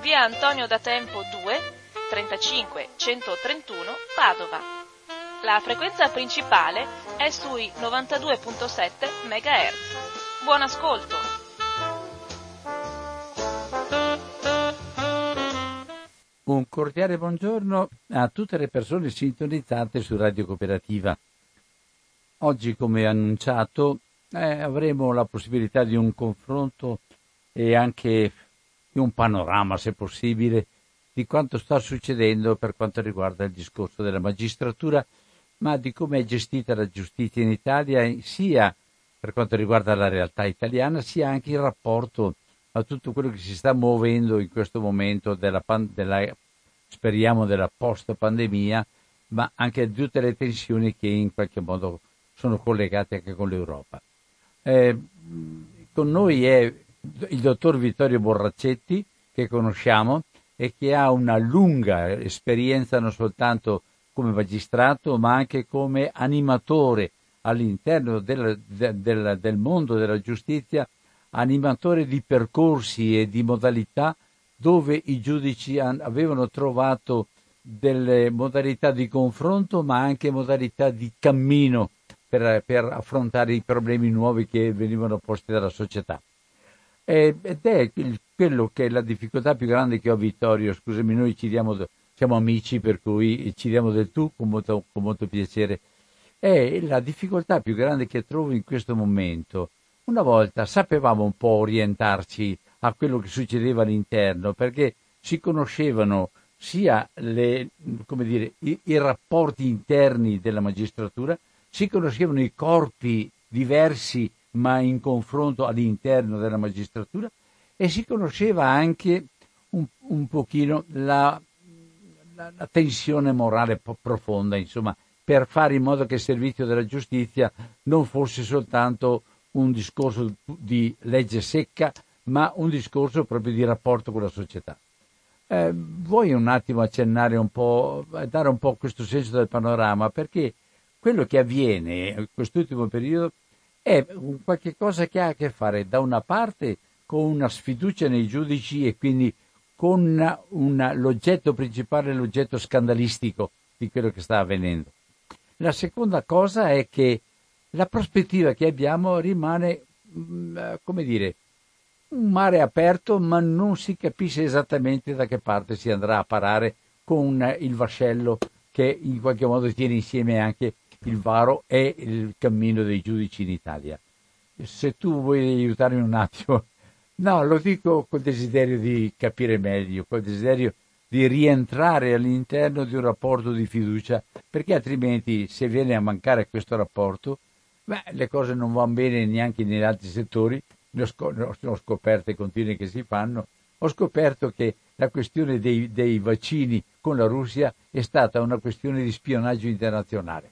via Antonio da Tempo 2 35 131 Padova. La frequenza principale è sui 92.7 MHz. Buon ascolto! Un cordiale buongiorno a tutte le persone sintonizzate su Radio Cooperativa. Oggi, come annunciato, eh, avremo la possibilità di un confronto e anche un panorama, se possibile, di quanto sta succedendo per quanto riguarda il discorso della magistratura, ma di come è gestita la giustizia in Italia, sia per quanto riguarda la realtà italiana, sia anche il rapporto a tutto quello che si sta muovendo in questo momento della, della speriamo della post pandemia, ma anche a tutte le tensioni che in qualche modo sono collegate anche con l'Europa. Eh, con noi è il dottor Vittorio Borraccetti, che conosciamo e che ha una lunga esperienza non soltanto come magistrato, ma anche come animatore all'interno del, del, del mondo della giustizia animatore di percorsi e di modalità dove i giudici avevano trovato delle modalità di confronto ma anche modalità di cammino per, per affrontare i problemi nuovi che venivano posti dalla società. Ed è quello che è la difficoltà più grande che ho, Vittorio. Scusami, noi ci diamo, siamo amici, per cui ci diamo del tu con molto, con molto piacere. È la difficoltà più grande che trovo in questo momento una volta sapevamo un po' orientarci a quello che succedeva all'interno perché si conoscevano sia le, dire, i, i rapporti interni della magistratura, si conoscevano i corpi diversi ma in confronto all'interno della magistratura e si conosceva anche un, un pochino la, la, la, tensione morale profonda, insomma, per fare in modo che il servizio della giustizia non fosse soltanto un discorso di legge secca, ma un discorso proprio di rapporto con la società. Eh, vuoi un attimo accennare un po', dare un po' questo senso del panorama, perché quello che avviene in quest'ultimo periodo è qualche cosa che ha a che fare da una parte con una sfiducia nei giudici e quindi con una, una, l'oggetto principale, l'oggetto scandalistico di quello che sta avvenendo. La seconda cosa è che la prospettiva che abbiamo rimane, mm, eh, come dire, un mare aperto, ma non si capisce esattamente da che parte si andrà a parare con il vascello che in qualche modo tiene insieme anche il varo e il cammino dei giudici in Italia. Se tu vuoi aiutarmi un attimo, no, lo dico col desiderio di capire meglio, col desiderio di rientrare all'interno di un rapporto di fiducia, perché altrimenti se viene a mancare questo rapporto Beh, le cose non vanno bene neanche negli altri settori, ne ho, scop- ho scoperte continue che si fanno. Ho scoperto che la questione dei, dei vaccini con la Russia è stata una questione di spionaggio internazionale.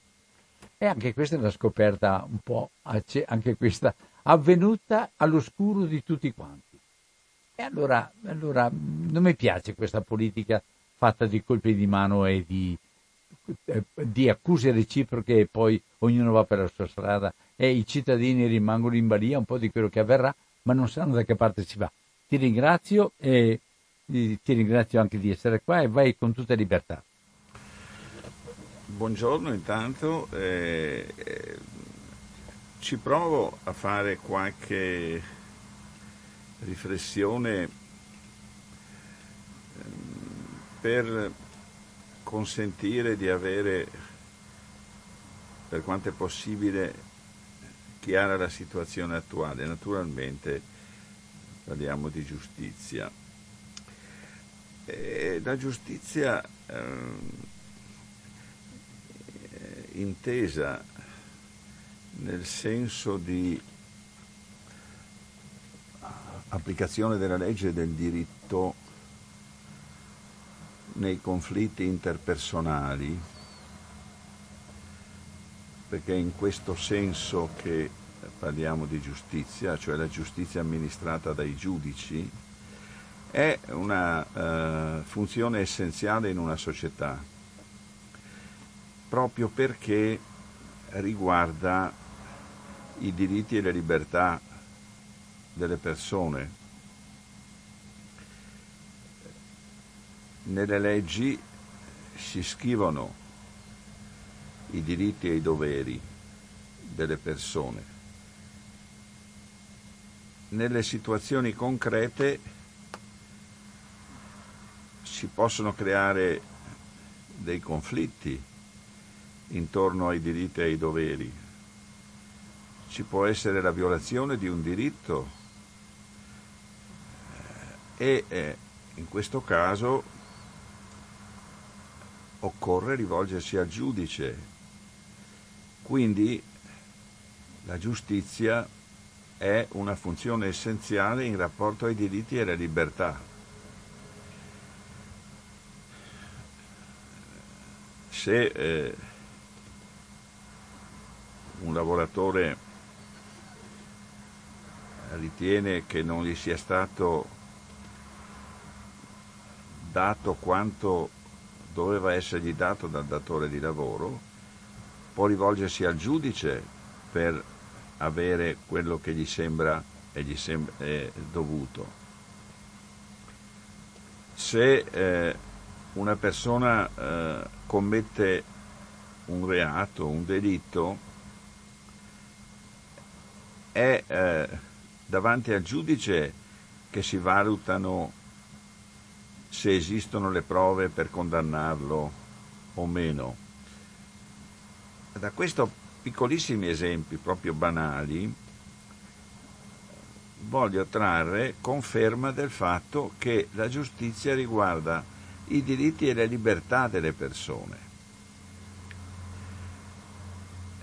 E anche questa è una scoperta un po', anche questa, avvenuta all'oscuro di tutti quanti. E allora, allora non mi piace questa politica fatta di colpi di mano e di, eh, di accuse reciproche e poi ognuno va per la sua strada e i cittadini rimangono in balia un po' di quello che avverrà, ma non sanno da che parte si va. Ti ringrazio e ti ringrazio anche di essere qua e vai con tutta libertà. Buongiorno intanto, eh, eh, ci provo a fare qualche riflessione per consentire di avere, per quanto è possibile, chiara la situazione attuale. Naturalmente parliamo di giustizia. E la giustizia eh, intesa nel senso di applicazione della legge e del diritto nei conflitti interpersonali, perché è in questo senso che parliamo di giustizia, cioè la giustizia amministrata dai giudici, è una uh, funzione essenziale in una società, proprio perché riguarda i diritti e le libertà delle persone. Nelle leggi si scrivono i diritti e i doveri delle persone. Nelle situazioni concrete si possono creare dei conflitti intorno ai diritti e ai doveri. Ci può essere la violazione di un diritto e eh, in questo caso occorre rivolgersi al giudice. Quindi la giustizia è una funzione essenziale in rapporto ai diritti e alle libertà. Se eh, un lavoratore ritiene che non gli sia stato dato quanto doveva essergli dato dal datore di lavoro, può rivolgersi al giudice per avere quello che gli sembra e gli è dovuto. Se eh, una persona eh, commette un reato, un delitto, è eh, davanti al giudice che si valutano se esistono le prove per condannarlo o meno. Da questi piccolissimi esempi, proprio banali, voglio trarre conferma del fatto che la giustizia riguarda i diritti e le libertà delle persone.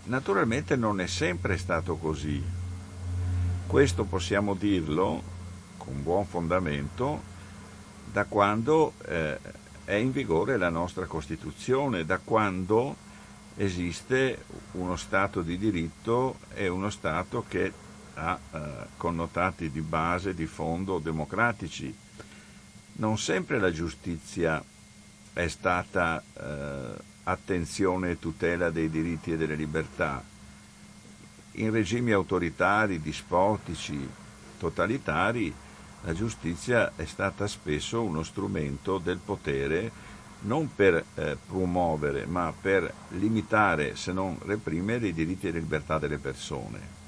Naturalmente non è sempre stato così. Questo possiamo dirlo con buon fondamento da quando eh, è in vigore la nostra Costituzione, da quando esiste uno Stato di diritto e uno Stato che ha eh, connotati di base, di fondo democratici. Non sempre la giustizia è stata eh, attenzione e tutela dei diritti e delle libertà. In regimi autoritari, dispotici, totalitari, la giustizia è stata spesso uno strumento del potere non per eh, promuovere, ma per limitare, se non reprimere, i diritti e le libertà delle persone.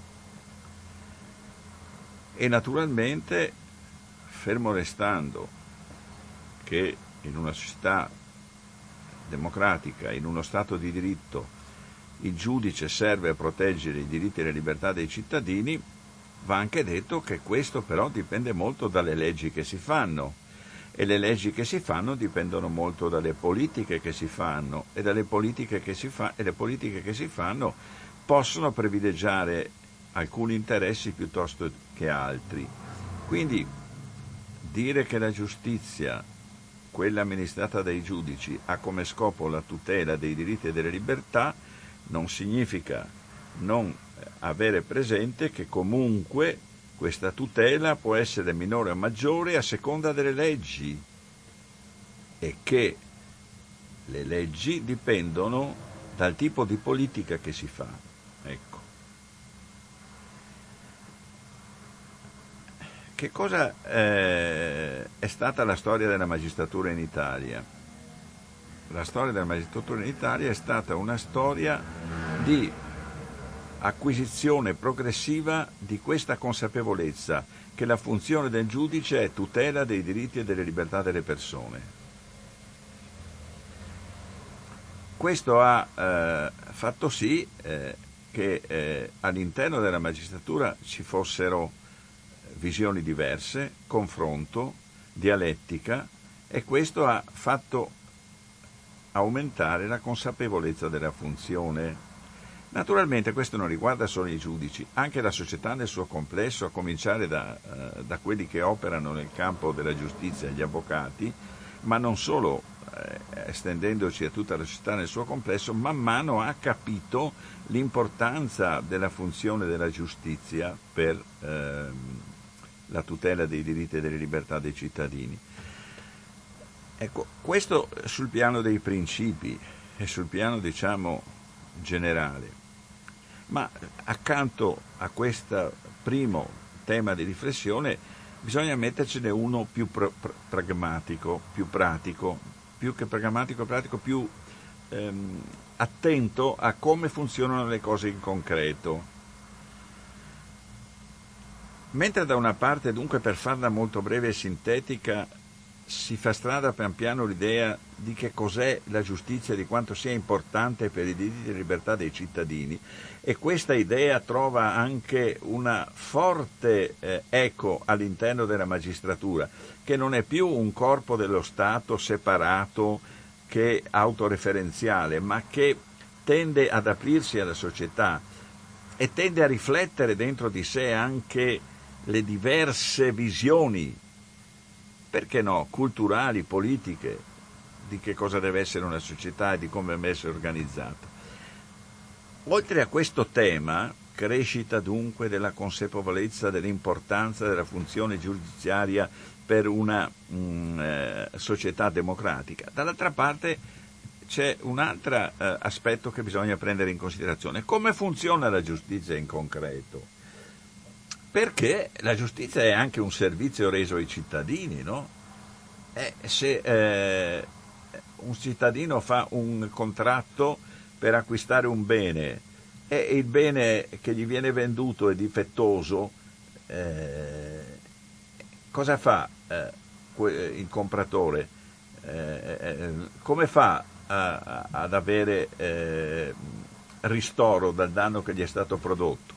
E naturalmente, fermo restando che in una società democratica, in uno Stato di diritto, il giudice serve a proteggere i diritti e le libertà dei cittadini, Va anche detto che questo però dipende molto dalle leggi che si fanno e le leggi che si fanno dipendono molto dalle politiche che si fanno e, dalle politiche che si fa, e le politiche che si fanno possono privilegiare alcuni interessi piuttosto che altri. Quindi dire che la giustizia, quella amministrata dai giudici, ha come scopo la tutela dei diritti e delle libertà non significa non avere presente che comunque questa tutela può essere minore o maggiore a seconda delle leggi e che le leggi dipendono dal tipo di politica che si fa. Ecco. Che cosa eh, è stata la storia della magistratura in Italia? La storia della magistratura in Italia è stata una storia di acquisizione progressiva di questa consapevolezza che la funzione del giudice è tutela dei diritti e delle libertà delle persone. questo ha eh, fatto sì eh, che eh, all'interno della magistratura ci fossero visioni diverse, confronto, dialettica e questo ha fatto aumentare la consapevolezza della funzione. Naturalmente questo non riguarda solo i giudici, anche la società nel suo complesso, a cominciare da, eh, da quelli che operano nel campo della giustizia, gli avvocati, ma non solo eh, estendendoci a tutta la società nel suo complesso, man mano ha capito l'importanza della funzione della giustizia per eh, la tutela dei diritti e delle libertà dei cittadini. Ecco, questo sul piano dei principi e sul piano, diciamo, generale. Ma accanto a questo primo tema di riflessione bisogna mettercene uno più pr- pr- pragmatico, più pratico, più che pragmatico pratico, più ehm, attento a come funzionano le cose in concreto. Mentre da una parte, dunque per farla molto breve e sintetica, si fa strada pian piano l'idea di che cos'è la giustizia, di quanto sia importante per i diritti e libertà dei cittadini e questa idea trova anche una forte eh, eco all'interno della magistratura, che non è più un corpo dello Stato separato che autoreferenziale, ma che tende ad aprirsi alla società e tende a riflettere dentro di sé anche le diverse visioni perché no, culturali, politiche, di che cosa deve essere una società e di come deve essere organizzata. Oltre a questo tema, crescita dunque della consapevolezza dell'importanza della funzione giudiziaria per una mh, mm, eh, società democratica. Dall'altra parte c'è un altro eh, aspetto che bisogna prendere in considerazione. Come funziona la giustizia in concreto? Perché la giustizia è anche un servizio reso ai cittadini, no? E se eh, un cittadino fa un contratto per acquistare un bene e il bene che gli viene venduto è difettoso, eh, cosa fa eh, il compratore? Eh, eh, come fa a, ad avere eh, ristoro dal danno che gli è stato prodotto?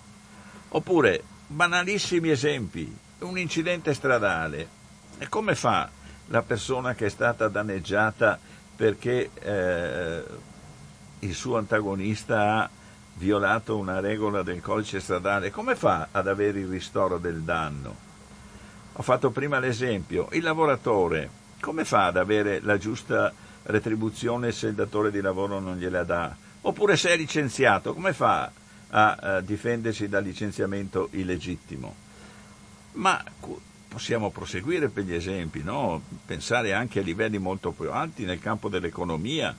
Oppure banalissimi esempi, un incidente stradale. E come fa la persona che è stata danneggiata perché eh, il suo antagonista ha violato una regola del codice stradale, come fa ad avere il ristoro del danno? Ho fatto prima l'esempio, il lavoratore, come fa ad avere la giusta retribuzione se il datore di lavoro non gliela dà? Oppure se è licenziato, come fa a, a difendersi dal licenziamento illegittimo. Ma possiamo proseguire per gli esempi, no? pensare anche a livelli molto più alti nel campo dell'economia.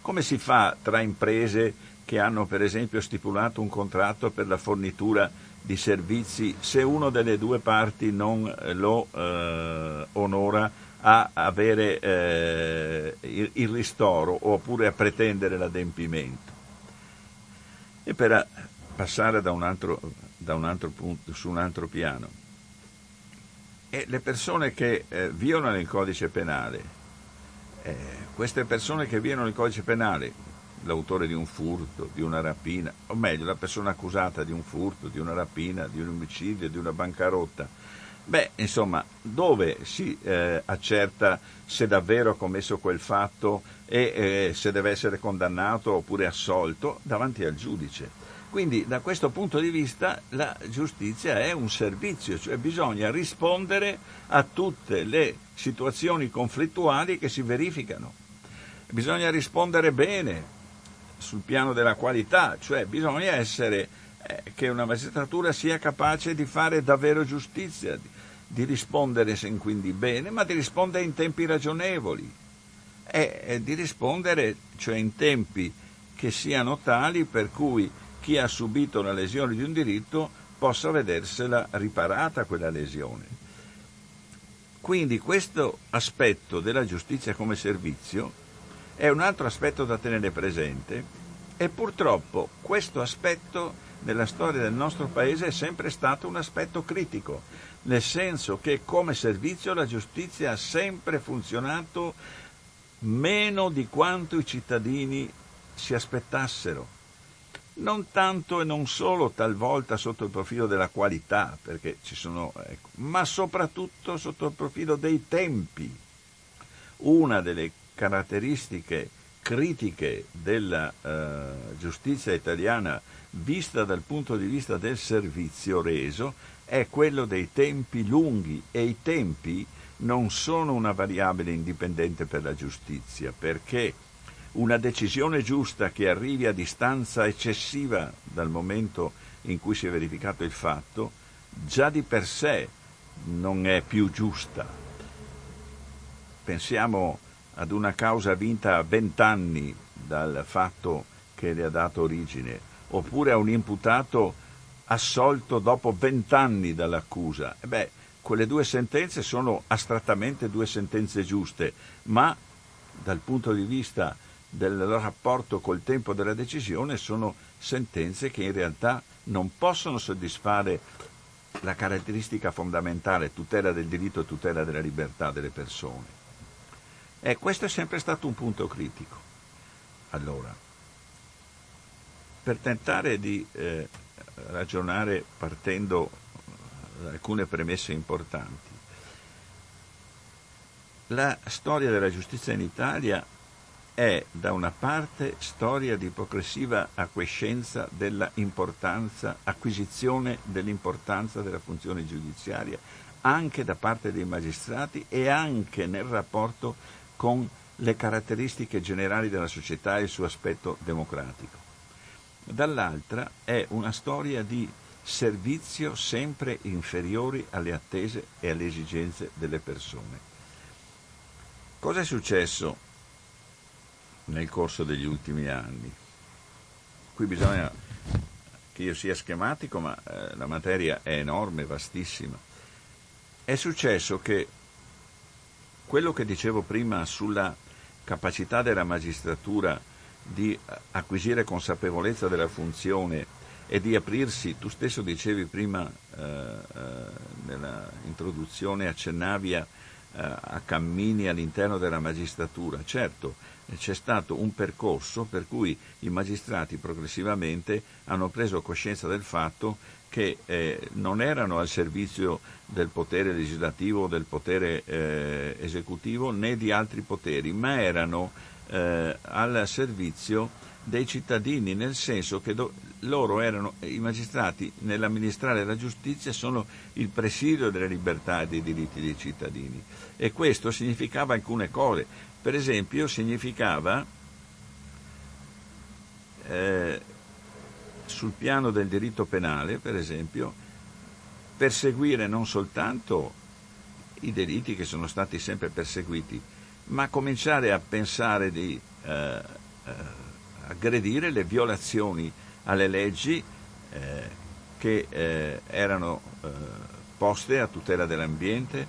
Come si fa tra imprese che hanno per esempio stipulato un contratto per la fornitura di servizi se una delle due parti non lo eh, onora a avere eh, il, il ristoro oppure a pretendere l'adempimento? E per passare da un altro, da un altro punto, su un altro piano, e le persone che eh, violano il codice penale, eh, queste persone che violano il codice penale, l'autore di un furto, di una rapina, o meglio la persona accusata di un furto, di una rapina, di un omicidio, di una bancarotta, beh, insomma, dove si eh, accerta se davvero ha commesso quel fatto e eh, se deve essere condannato oppure assolto davanti al giudice. Quindi da questo punto di vista la giustizia è un servizio, cioè bisogna rispondere a tutte le situazioni conflittuali che si verificano. Bisogna rispondere bene sul piano della qualità, cioè bisogna essere eh, che una magistratura sia capace di fare davvero giustizia, di, di rispondere quindi bene, ma di rispondere in tempi ragionevoli e di rispondere cioè in tempi che siano tali per cui chi ha subito la lesione di un diritto possa vedersela riparata quella lesione. Quindi questo aspetto della giustizia come servizio è un altro aspetto da tenere presente e purtroppo questo aspetto nella storia del nostro paese è sempre stato un aspetto critico, nel senso che come servizio la giustizia ha sempre funzionato meno di quanto i cittadini si aspettassero. Non tanto e non solo talvolta sotto il profilo della qualità, perché ci sono, ecco, ma soprattutto sotto il profilo dei tempi. Una delle caratteristiche critiche della eh, giustizia italiana vista dal punto di vista del servizio reso è quello dei tempi lunghi e i tempi non sono una variabile indipendente per la giustizia, perché una decisione giusta che arrivi a distanza eccessiva dal momento in cui si è verificato il fatto, già di per sé non è più giusta. Pensiamo ad una causa vinta a vent'anni dal fatto che le ha dato origine, oppure a un imputato assolto dopo vent'anni dall'accusa. E beh, quelle due sentenze sono astrattamente due sentenze giuste, ma dal punto di vista del rapporto col tempo della decisione sono sentenze che in realtà non possono soddisfare la caratteristica fondamentale tutela del diritto e tutela della libertà delle persone. E questo è sempre stato un punto critico. Allora, per tentare di eh, ragionare partendo alcune premesse importanti, la storia della giustizia in Italia è da una parte storia di progressiva acquiescenza della importanza, acquisizione dell'importanza della funzione giudiziaria anche da parte dei magistrati e anche nel rapporto con le caratteristiche generali della società e il suo aspetto democratico. Dall'altra è una storia di servizio sempre inferiori alle attese e alle esigenze delle persone. Cosa è successo nel corso degli ultimi anni. Qui bisogna che io sia schematico, ma eh, la materia è enorme, vastissima. È successo che quello che dicevo prima sulla capacità della magistratura di acquisire consapevolezza della funzione e di aprirsi, tu stesso dicevi prima eh, eh, nell'introduzione, accennavi a, a cammini all'interno della magistratura. Certo, c'è stato un percorso per cui i magistrati progressivamente hanno preso coscienza del fatto che eh, non erano al servizio del potere legislativo del potere eh, esecutivo né di altri poteri, ma erano eh, al servizio dei cittadini, nel senso che do- erano, i magistrati nell'amministrare la giustizia sono il presidio delle libertà e dei diritti dei cittadini. E questo significava alcune cose, per esempio significava eh, sul piano del diritto penale, per esempio, perseguire non soltanto i delitti che sono stati sempre perseguiti, ma cominciare a pensare di eh, eh, aggredire le violazioni alle leggi eh, che eh, erano eh, poste a tutela dell'ambiente,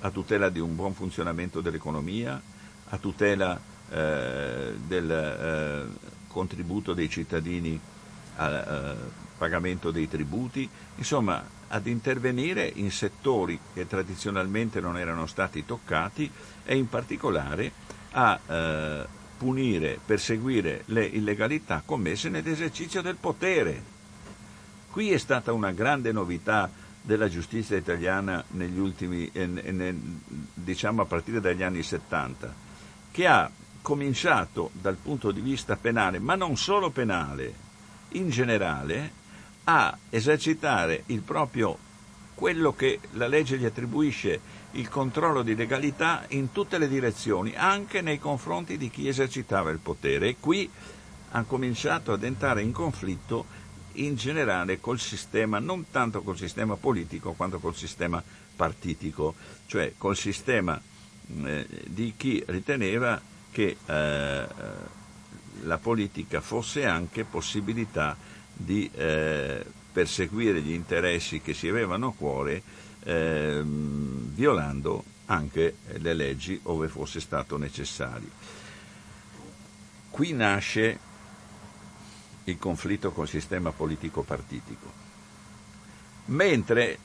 a tutela di un buon funzionamento dell'economia, a tutela eh, del eh, contributo dei cittadini al eh, pagamento dei tributi, insomma ad intervenire in settori che tradizionalmente non erano stati toccati e in particolare a punire, perseguire le illegalità commesse nell'esercizio del potere. Qui è stata una grande novità della giustizia italiana negli ultimi, eh, nel, diciamo a partire dagli anni 70 che ha cominciato dal punto di vista penale, ma non solo penale, in generale, a esercitare il proprio quello che la legge gli attribuisce il controllo di legalità in tutte le direzioni, anche nei confronti di chi esercitava il potere. E qui ha cominciato ad entrare in conflitto in generale col sistema, non tanto col sistema politico quanto col sistema partitico, cioè col sistema eh, di chi riteneva che eh, la politica fosse anche possibilità di eh, perseguire gli interessi che si avevano a cuore ehm, violando anche le leggi ove fosse stato necessario. Qui nasce il conflitto col sistema politico partitico, mentre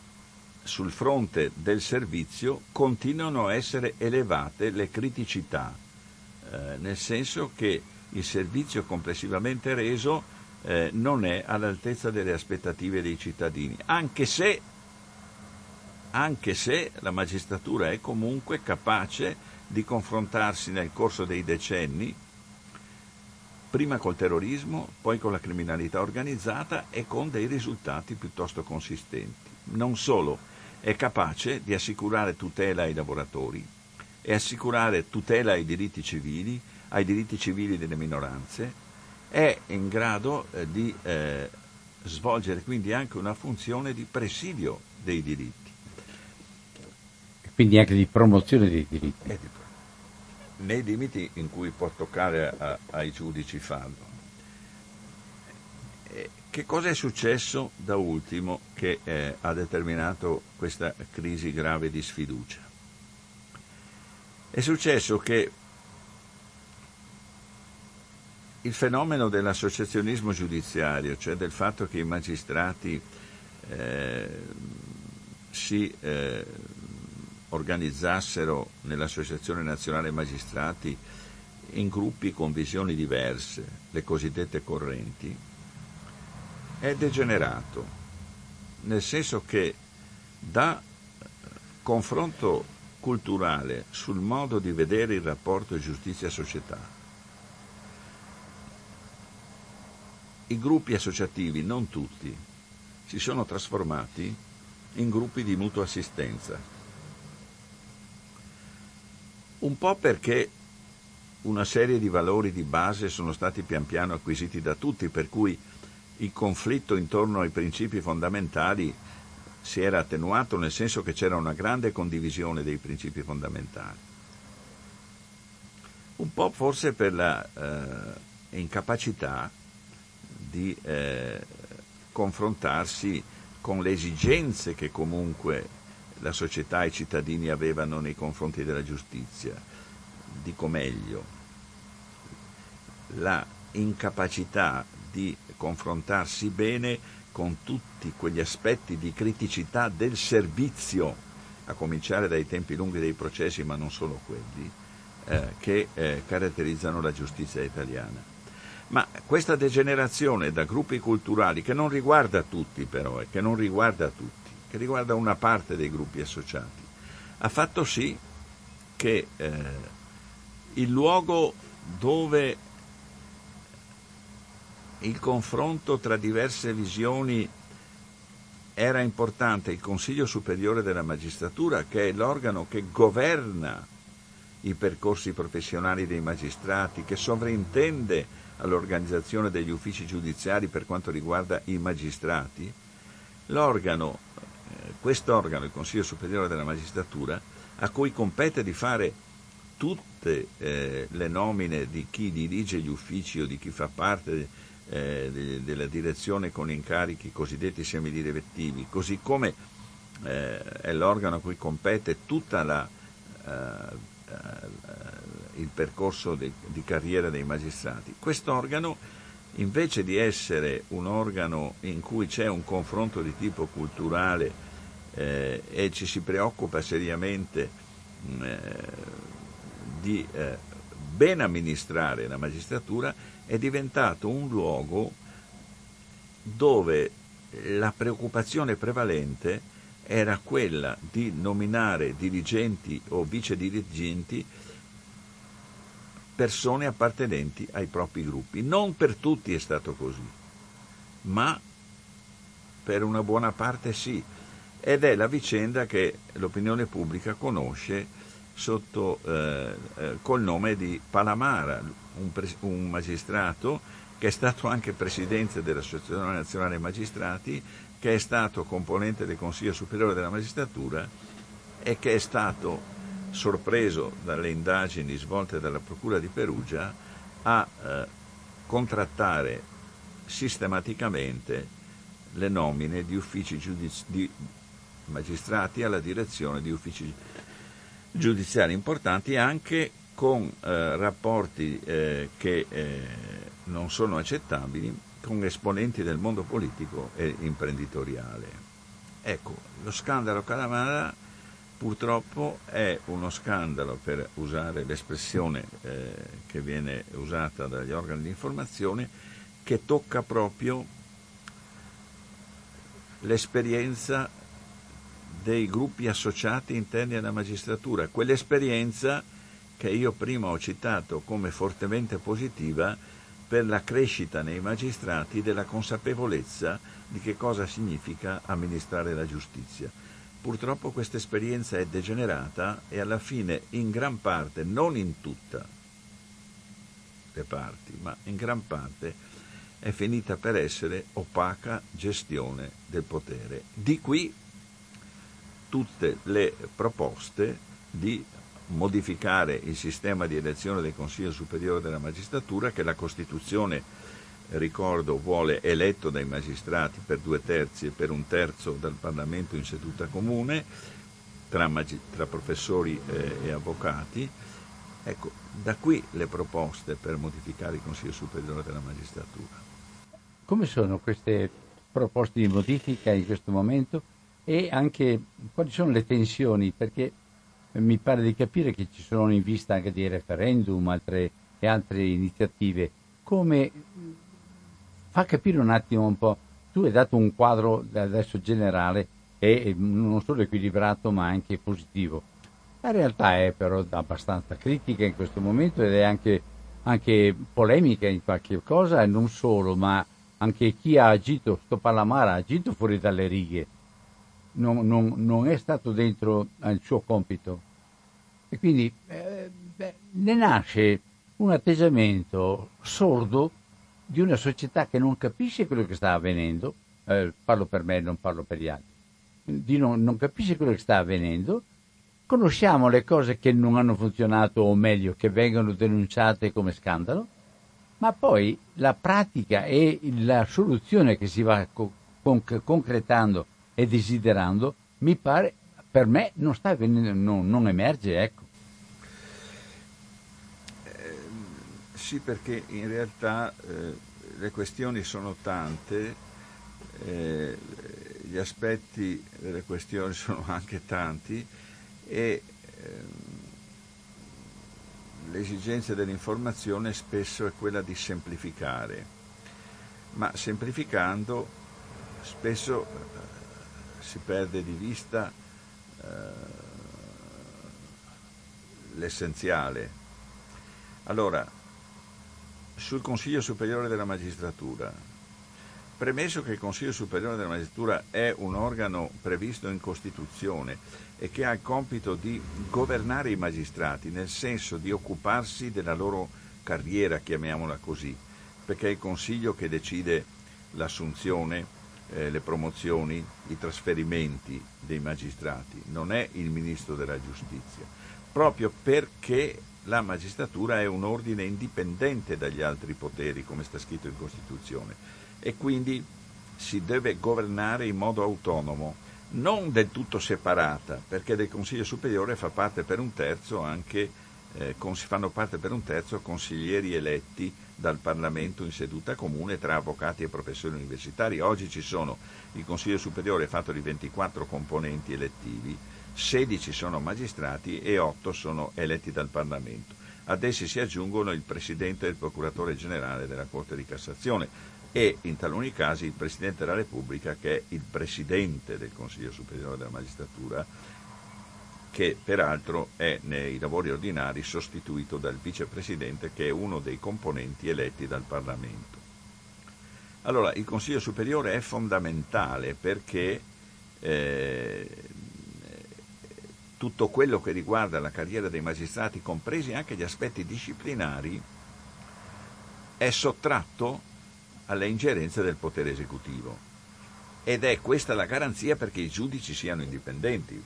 sul fronte del servizio continuano a essere elevate le criticità eh, nel senso che il servizio complessivamente reso eh, non è all'altezza delle aspettative dei cittadini, anche se, anche se la magistratura è comunque capace di confrontarsi nel corso dei decenni, prima col terrorismo, poi con la criminalità organizzata e con dei risultati piuttosto consistenti. Non solo, è capace di assicurare tutela ai lavoratori e assicurare tutela ai diritti civili, ai diritti civili delle minoranze, è in grado eh, di eh, svolgere quindi anche una funzione di presidio dei diritti. Quindi anche di promozione dei diritti. Di, nei limiti in cui può toccare a, ai giudici farlo. Che cosa è successo da ultimo che eh, ha determinato questa crisi grave di sfiducia? È successo che il fenomeno dell'associazionismo giudiziario, cioè del fatto che i magistrati eh, si eh, organizzassero nell'Associazione Nazionale Magistrati in gruppi con visioni diverse, le cosiddette correnti, è degenerato, nel senso che da confronto culturale sul modo di vedere il rapporto giustizia-società i gruppi associativi, non tutti, si sono trasformati in gruppi di mutua assistenza. Un po' perché una serie di valori di base sono stati pian piano acquisiti da tutti, per cui il conflitto intorno ai principi fondamentali si era attenuato nel senso che c'era una grande condivisione dei principi fondamentali. Un po' forse per la eh, incapacità di eh, confrontarsi con le esigenze che comunque la società e i cittadini avevano nei confronti della giustizia. Dico meglio, la incapacità di confrontarsi bene con tutti quegli aspetti di criticità del servizio, a cominciare dai tempi lunghi dei processi, ma non solo quelli, eh, che eh, caratterizzano la giustizia italiana. Ma questa degenerazione da gruppi culturali, che non riguarda tutti però, e che non riguarda tutti, che riguarda una parte dei gruppi associati, ha fatto sì che eh, il luogo dove il confronto tra diverse visioni era importante, il Consiglio Superiore della Magistratura, che è l'organo che governa i percorsi professionali dei magistrati, che sovrintende all'organizzazione degli uffici giudiziari per quanto riguarda i magistrati, l'organo, quest'organo, il Consiglio Superiore della Magistratura, a cui compete di fare tutte eh, le nomine di chi dirige gli uffici o di chi fa parte eh, de, della direzione con incarichi cosiddetti semidirettivi, così come eh, è l'organo a cui compete tutta la, eh, il percorso di, di carriera dei magistrati. Quest'organo, invece di essere un organo in cui c'è un confronto di tipo culturale eh, e ci si preoccupa seriamente mm, eh, di eh, ben amministrare la magistratura, è diventato un luogo dove la preoccupazione prevalente era quella di nominare dirigenti o vice dirigenti persone appartenenti ai propri gruppi. Non per tutti è stato così, ma per una buona parte sì. Ed è la vicenda che l'opinione pubblica conosce sotto, eh, eh, col nome di Palamara, un, pres- un magistrato che è stato anche presidente dell'Associazione Nazionale Magistrati, che è stato componente del Consiglio Superiore della Magistratura e che è stato sorpreso dalle indagini svolte dalla Procura di Perugia, a eh, contrattare sistematicamente le nomine di uffici giudizi- di magistrati alla direzione di uffici giudiziari importanti anche con eh, rapporti eh, che eh, non sono accettabili con esponenti del mondo politico e imprenditoriale. Ecco, lo scandalo Calamara purtroppo è uno scandalo, per usare l'espressione eh, che viene usata dagli organi di informazione, che tocca proprio l'esperienza dei gruppi associati interni alla magistratura, quell'esperienza che io prima ho citato come fortemente positiva per la crescita nei magistrati della consapevolezza di che cosa significa amministrare la giustizia. Purtroppo questa esperienza è degenerata e alla fine in gran parte, non in tutte le parti, ma in gran parte è finita per essere opaca gestione del potere. Di qui tutte le proposte di modificare il sistema di elezione del Consiglio Superiore della Magistratura che la Costituzione, ricordo, vuole eletto dai magistrati per due terzi e per un terzo dal Parlamento in seduta comune, tra, magi- tra professori eh, e avvocati. Ecco, da qui le proposte per modificare il Consiglio Superiore della Magistratura. Come sono queste proposte di modifica in questo momento e anche quali sono le tensioni? Perché mi pare di capire che ci sono in vista anche dei referendum altre, e altre iniziative. Come fa capire un attimo un po', tu hai dato un quadro adesso generale e non solo equilibrato ma anche positivo. La realtà è però abbastanza critica in questo momento ed è anche, anche polemica in qualche cosa e non solo, ma anche chi ha agito, sto Pallamara ha agito fuori dalle righe, non, non, non è stato dentro al suo compito. E quindi eh, beh, ne nasce un atteggiamento sordo di una società che non capisce quello che sta avvenendo, eh, parlo per me, non parlo per gli altri, di non, non capisce quello che sta avvenendo, conosciamo le cose che non hanno funzionato o meglio che vengono denunciate come scandalo, ma poi la pratica e la soluzione che si va con- concretando e desiderando, mi pare, per me non sta non, non emerge, ecco. Eh, sì, perché in realtà eh, le questioni sono tante, eh, gli aspetti delle questioni sono anche tanti e ehm, l'esigenza dell'informazione spesso è quella di semplificare, ma semplificando spesso si perde di vista eh, l'essenziale. Allora, sul Consiglio Superiore della Magistratura, premesso che il Consiglio Superiore della Magistratura è un organo previsto in Costituzione e che ha il compito di governare i magistrati, nel senso di occuparsi della loro carriera, chiamiamola così, perché è il Consiglio che decide l'assunzione, eh, le promozioni, i trasferimenti dei magistrati, non è il Ministro della Giustizia, proprio perché la magistratura è un ordine indipendente dagli altri poteri, come sta scritto in Costituzione, e quindi si deve governare in modo autonomo non del tutto separata, perché del Consiglio Superiore fa parte per un terzo anche, eh, fanno parte per un terzo consiglieri eletti dal Parlamento in seduta comune tra avvocati e professori universitari. Oggi ci sono, il Consiglio Superiore fatto di 24 componenti elettivi, 16 sono magistrati e 8 sono eletti dal Parlamento. Ad essi si aggiungono il Presidente e il Procuratore Generale della Corte di Cassazione, e in taluni casi il Presidente della Repubblica che è il Presidente del Consiglio Superiore della Magistratura che peraltro è nei lavori ordinari sostituito dal Vicepresidente che è uno dei componenti eletti dal Parlamento. Allora, il Consiglio Superiore è fondamentale perché eh, tutto quello che riguarda la carriera dei magistrati, compresi anche gli aspetti disciplinari, è sottratto alle ingerenze del potere esecutivo. Ed è questa la garanzia perché i giudici siano indipendenti,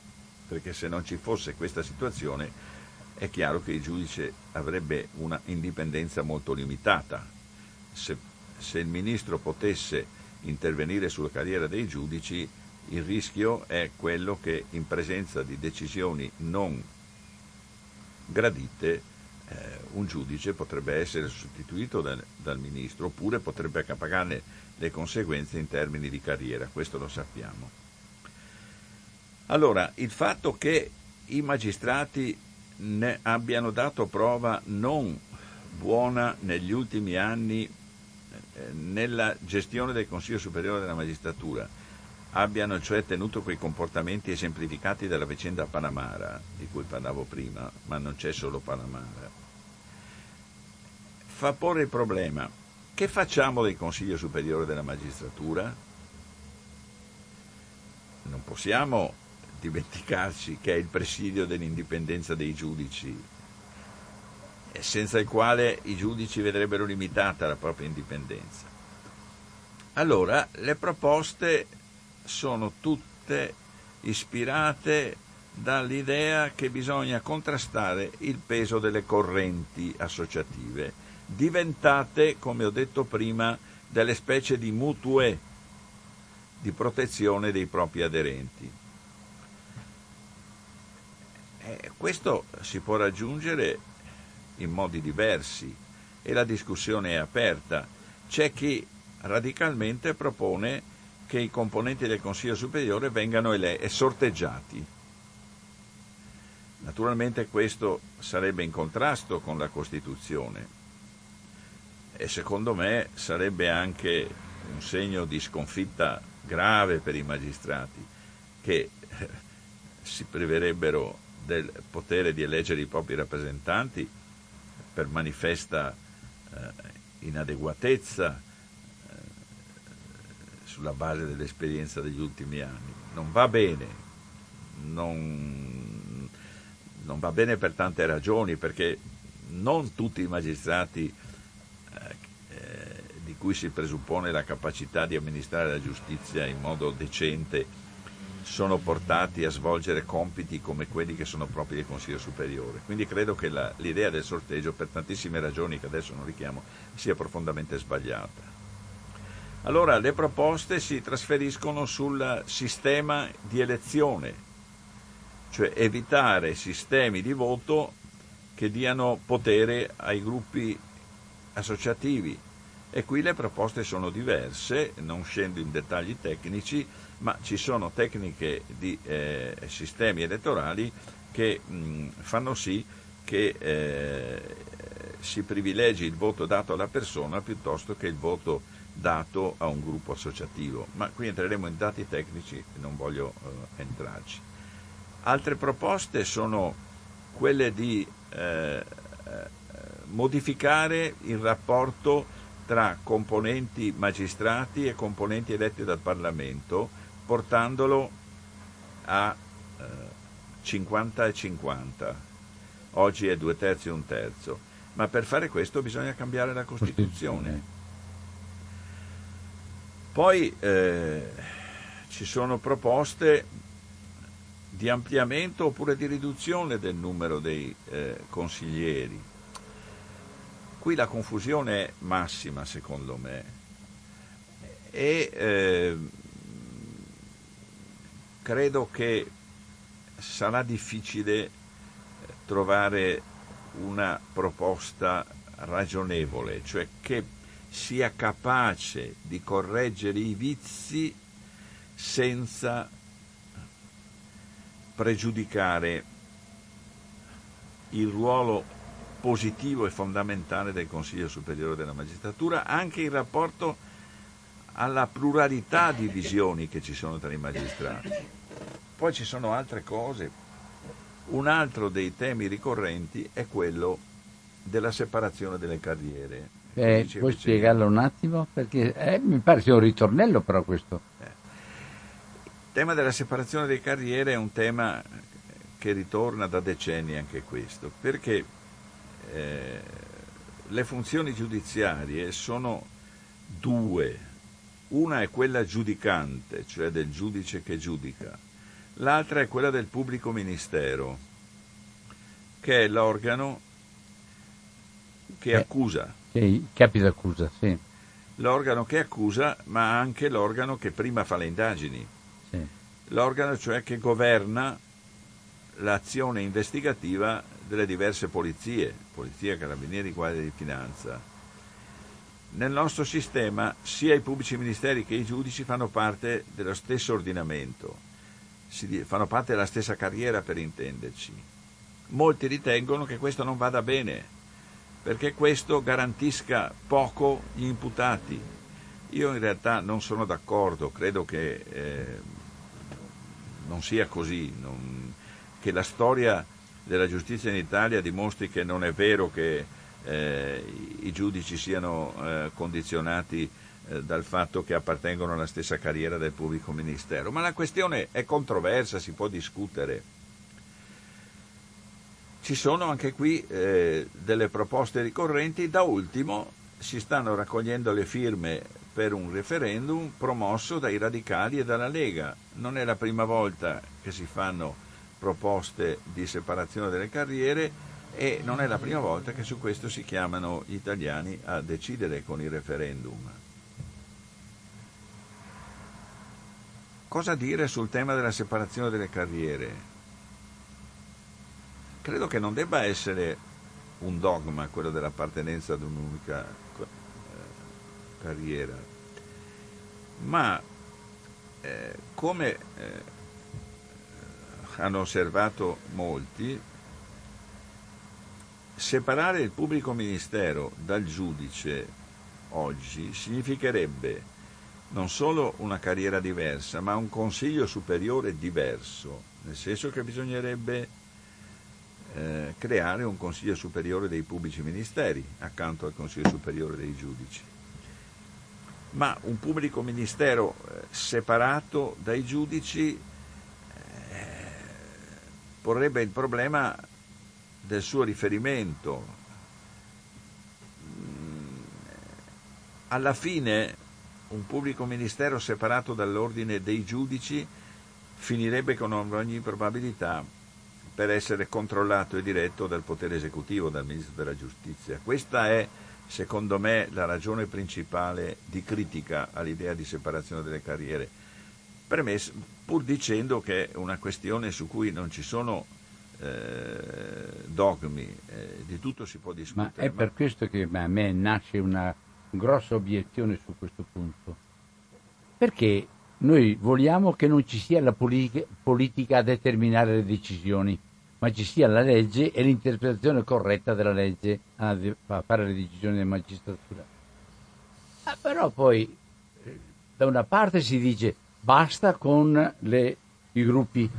perché se non ci fosse questa situazione è chiaro che il giudice avrebbe una indipendenza molto limitata. Se, se il ministro potesse intervenire sulla carriera dei giudici, il rischio è quello che in presenza di decisioni non gradite eh, un giudice potrebbe essere sostituito dal, dal ministro oppure potrebbe pagarne le conseguenze in termini di carriera, questo lo sappiamo. Allora, il fatto che i magistrati ne abbiano dato prova non buona negli ultimi anni eh, nella gestione del Consiglio Superiore della Magistratura, abbiano cioè tenuto quei comportamenti esemplificati dalla vicenda Panamara, di cui parlavo prima, ma non c'è solo Panamara, fa porre il problema, che facciamo del Consiglio Superiore della Magistratura? Non possiamo dimenticarci che è il presidio dell'indipendenza dei giudici, senza il quale i giudici vedrebbero limitata la propria indipendenza. Allora, le proposte sono tutte ispirate dall'idea che bisogna contrastare il peso delle correnti associative, diventate, come ho detto prima, delle specie di mutue di protezione dei propri aderenti. E questo si può raggiungere in modi diversi e la discussione è aperta. C'è chi radicalmente propone che i componenti del Consiglio Superiore vengano ele- sorteggiati. Naturalmente questo sarebbe in contrasto con la Costituzione e secondo me sarebbe anche un segno di sconfitta grave per i magistrati che eh, si priverebbero del potere di eleggere i propri rappresentanti per manifesta eh, inadeguatezza eh, sulla base dell'esperienza degli ultimi anni. Non va bene, non, non va bene per tante ragioni, perché non tutti i magistrati eh, eh di cui si presuppone la capacità di amministrare la giustizia in modo decente sono portati a svolgere compiti come quelli che sono propri del Consiglio Superiore. Quindi credo che la, l'idea del sorteggio, per tantissime ragioni che adesso non richiamo, sia profondamente sbagliata. Allora le proposte si trasferiscono sul sistema di elezione, cioè evitare sistemi di voto che diano potere ai gruppi associativi. E qui le proposte sono diverse, non scendo in dettagli tecnici, ma ci sono tecniche di eh, sistemi elettorali che mh, fanno sì che eh, si privilegi il voto dato alla persona piuttosto che il voto dato a un gruppo associativo. Ma qui entreremo in dati tecnici e non voglio eh, entrarci. Altre proposte sono quelle di eh, modificare il rapporto tra componenti magistrati e componenti eletti dal Parlamento portandolo a eh, 50 e 50. Oggi è due terzi e un terzo. Ma per fare questo bisogna cambiare la Costituzione. Poi eh, ci sono proposte di ampliamento oppure di riduzione del numero dei eh, consiglieri. Qui la confusione è massima secondo me e eh, credo che sarà difficile eh, trovare una proposta ragionevole, cioè che sia capace di correggere i vizi senza pregiudicare il ruolo positivo e fondamentale del Consiglio Superiore della Magistratura, anche in rapporto alla pluralità di visioni che ci sono tra i magistrati. Poi ci sono altre cose. Un altro dei temi ricorrenti è quello della separazione delle carriere. Eh, puoi spiegarlo un attimo? Perché eh, mi pare sia un ritornello però questo. Eh. Il tema della separazione delle carriere è un tema che ritorna da decenni anche questo, perché eh, le funzioni giudiziarie sono due. Una è quella giudicante, cioè del giudice che giudica, l'altra è quella del pubblico ministero, che è l'organo che eh, accusa. Che capita accusa, sì. L'organo che accusa, ma anche l'organo che prima fa le indagini. Sì. L'organo cioè che governa l'azione investigativa delle diverse polizie, polizia, carabinieri, guardia di finanza. Nel nostro sistema sia i pubblici ministeri che i giudici fanno parte dello stesso ordinamento fanno parte della stessa carriera per intenderci. Molti ritengono che questo non vada bene, perché questo garantisca poco gli imputati. Io in realtà non sono d'accordo, credo che eh, non sia così, non, che la storia della giustizia in Italia dimostri che non è vero che eh, i giudici siano eh, condizionati eh, dal fatto che appartengono alla stessa carriera del pubblico ministero, ma la questione è controversa, si può discutere. Ci sono anche qui eh, delle proposte ricorrenti, da ultimo si stanno raccogliendo le firme per un referendum promosso dai radicali e dalla Lega. Non è la prima volta che si fanno proposte di separazione delle carriere e non è la prima volta che su questo si chiamano gli italiani a decidere con il referendum. Cosa dire sul tema della separazione delle carriere? Credo che non debba essere un dogma quello dell'appartenenza ad un'unica eh, carriera, ma eh, come eh, hanno osservato molti, Separare il pubblico ministero dal giudice oggi significherebbe non solo una carriera diversa, ma un consiglio superiore diverso, nel senso che bisognerebbe eh, creare un consiglio superiore dei pubblici ministeri accanto al consiglio superiore dei giudici. Ma un pubblico ministero eh, separato dai giudici eh, porrebbe il problema del suo riferimento. Alla fine un pubblico ministero separato dall'ordine dei giudici finirebbe con ogni probabilità per essere controllato e diretto dal potere esecutivo, dal Ministro della Giustizia. Questa è, secondo me, la ragione principale di critica all'idea di separazione delle carriere. Pur dicendo che è una questione su cui non ci sono eh, dogmi, eh, di tutto si può discutere. Ma è per questo che a me nasce una grossa obiezione su questo punto. Perché noi vogliamo che non ci sia la politica, politica a determinare le decisioni, ma ci sia la legge e l'interpretazione corretta della legge a, a fare le decisioni della magistratura. Ah, però poi da una parte si dice basta con le, i gruppi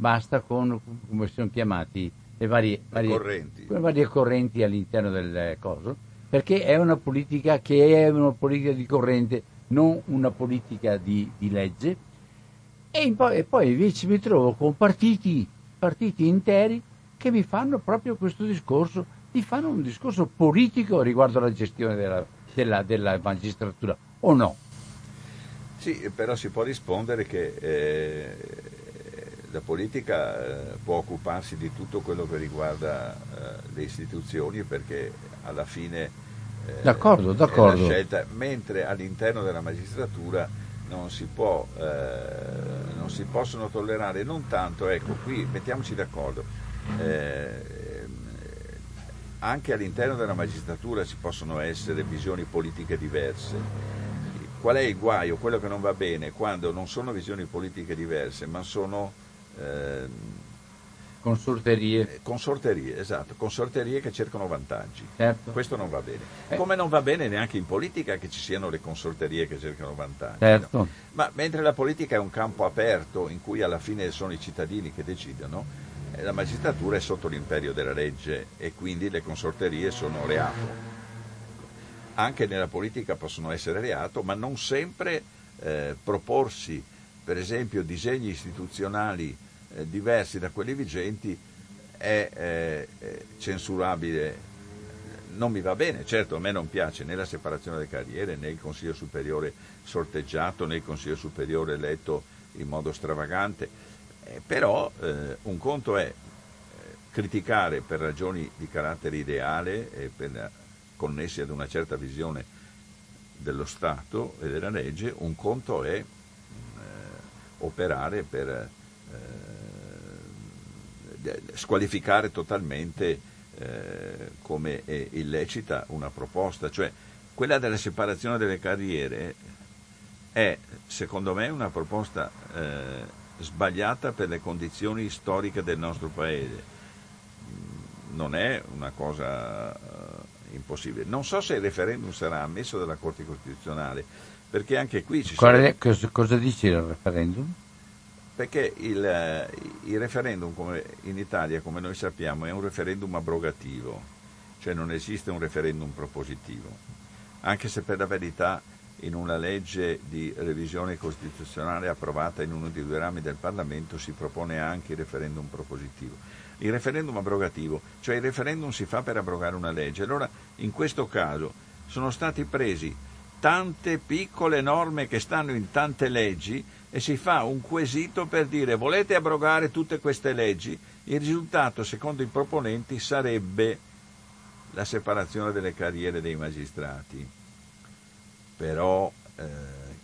basta con, come sono chiamati, le varie, varie, correnti. Le varie correnti all'interno del coso, perché è una politica che è una politica di corrente, non una politica di, di legge. E, poi, e poi invece mi trovo con partiti, partiti interi che mi fanno proprio questo discorso, mi fanno un discorso politico riguardo alla gestione della, della, della magistratura, o no? Sì, però si può rispondere che eh, la politica eh, può occuparsi di tutto quello che riguarda eh, le istituzioni perché alla fine eh, d'accordo, d'accordo. Scelta, mentre all'interno della magistratura non si, può, eh, non si possono tollerare non tanto, ecco qui mettiamoci d'accordo, eh, anche all'interno della magistratura ci possono essere visioni politiche diverse. Qual è il guaio, quello che non va bene, quando non sono visioni politiche diverse, ma sono consorterie. Eh, consorterie, esatto, consorterie che cercano vantaggi. Certo. Questo non va bene. Eh. Come non va bene neanche in politica che ci siano le consorterie che cercano vantaggi. Certo. No? Ma mentre la politica è un campo aperto in cui alla fine sono i cittadini che decidono, eh, la magistratura è sotto l'imperio della legge e quindi le consorterie sono reato. Anche nella politica possono essere reato, ma non sempre eh, proporsi per esempio disegni istituzionali eh, diversi da quelli vigenti è eh, censurabile. Non mi va bene, certo a me non piace né la separazione delle carriere né il Consiglio Superiore sorteggiato né il Consiglio Superiore eletto in modo stravagante, eh, però eh, un conto è eh, criticare per ragioni di carattere ideale e per, connessi ad una certa visione dello Stato e della legge, un conto è operare per eh, squalificare totalmente eh, come illecita una proposta, cioè quella della separazione delle carriere è secondo me una proposta eh, sbagliata per le condizioni storiche del nostro paese. Mm, non è una cosa uh, impossibile. Non so se il referendum sarà ammesso dalla Corte Costituzionale, perché anche qui ci sono... Cosa dice il referendum? Perché il, il referendum in Italia, come noi sappiamo, è un referendum abrogativo, cioè non esiste un referendum propositivo, anche se per la verità in una legge di revisione costituzionale approvata in uno dei due rami del Parlamento si propone anche il referendum propositivo. Il referendum abrogativo, cioè il referendum si fa per abrogare una legge. Allora, in questo caso sono stati presi tante piccole norme che stanno in tante leggi e si fa un quesito per dire volete abrogare tutte queste leggi? Il risultato, secondo i proponenti, sarebbe la separazione delle carriere dei magistrati. Però eh,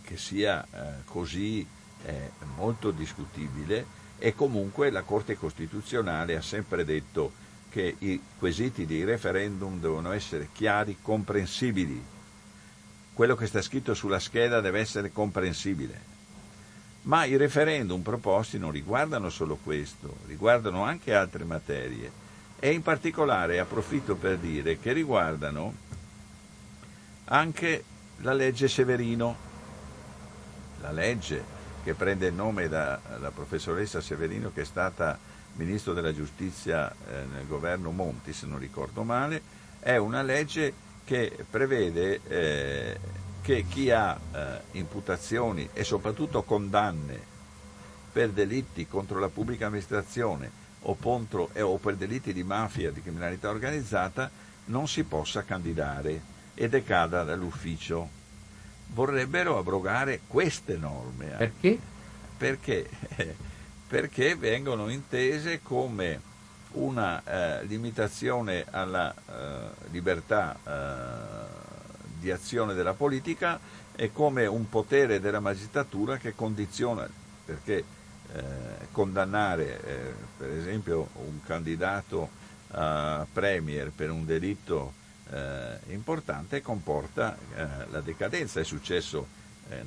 che sia eh, così è molto discutibile e comunque la Corte Costituzionale ha sempre detto che i quesiti di referendum devono essere chiari, comprensibili quello che sta scritto sulla scheda deve essere comprensibile. Ma i referendum proposti non riguardano solo questo, riguardano anche altre materie e in particolare approfitto per dire che riguardano anche la legge Severino, la legge che prende il nome dalla professoressa Severino che è stata ministro della giustizia eh, nel governo Monti, se non ricordo male, è una legge che prevede eh, che chi ha eh, imputazioni e soprattutto condanne per delitti contro la pubblica amministrazione o, contro, eh, o per delitti di mafia, di criminalità organizzata, non si possa candidare e decada dall'ufficio. Vorrebbero abrogare queste norme. Perché? Perché, perché vengono intese come una eh, limitazione alla eh, libertà eh, di azione della politica e come un potere della magistratura che condiziona, perché eh, condannare eh, per esempio un candidato a premier per un delitto importante comporta la decadenza. È successo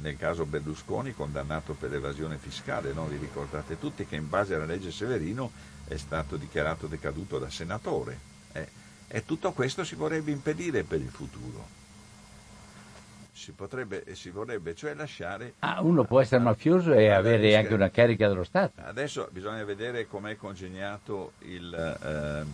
nel caso Berlusconi condannato per evasione fiscale, no? vi ricordate tutti che in base alla legge Severino è stato dichiarato decaduto da senatore. Eh, e tutto questo si vorrebbe impedire per il futuro. Si, potrebbe, si vorrebbe cioè lasciare... Ah, uno può essere mafioso e avere anche una carica dello Stato. Adesso bisogna vedere com'è congegnato il, ehm,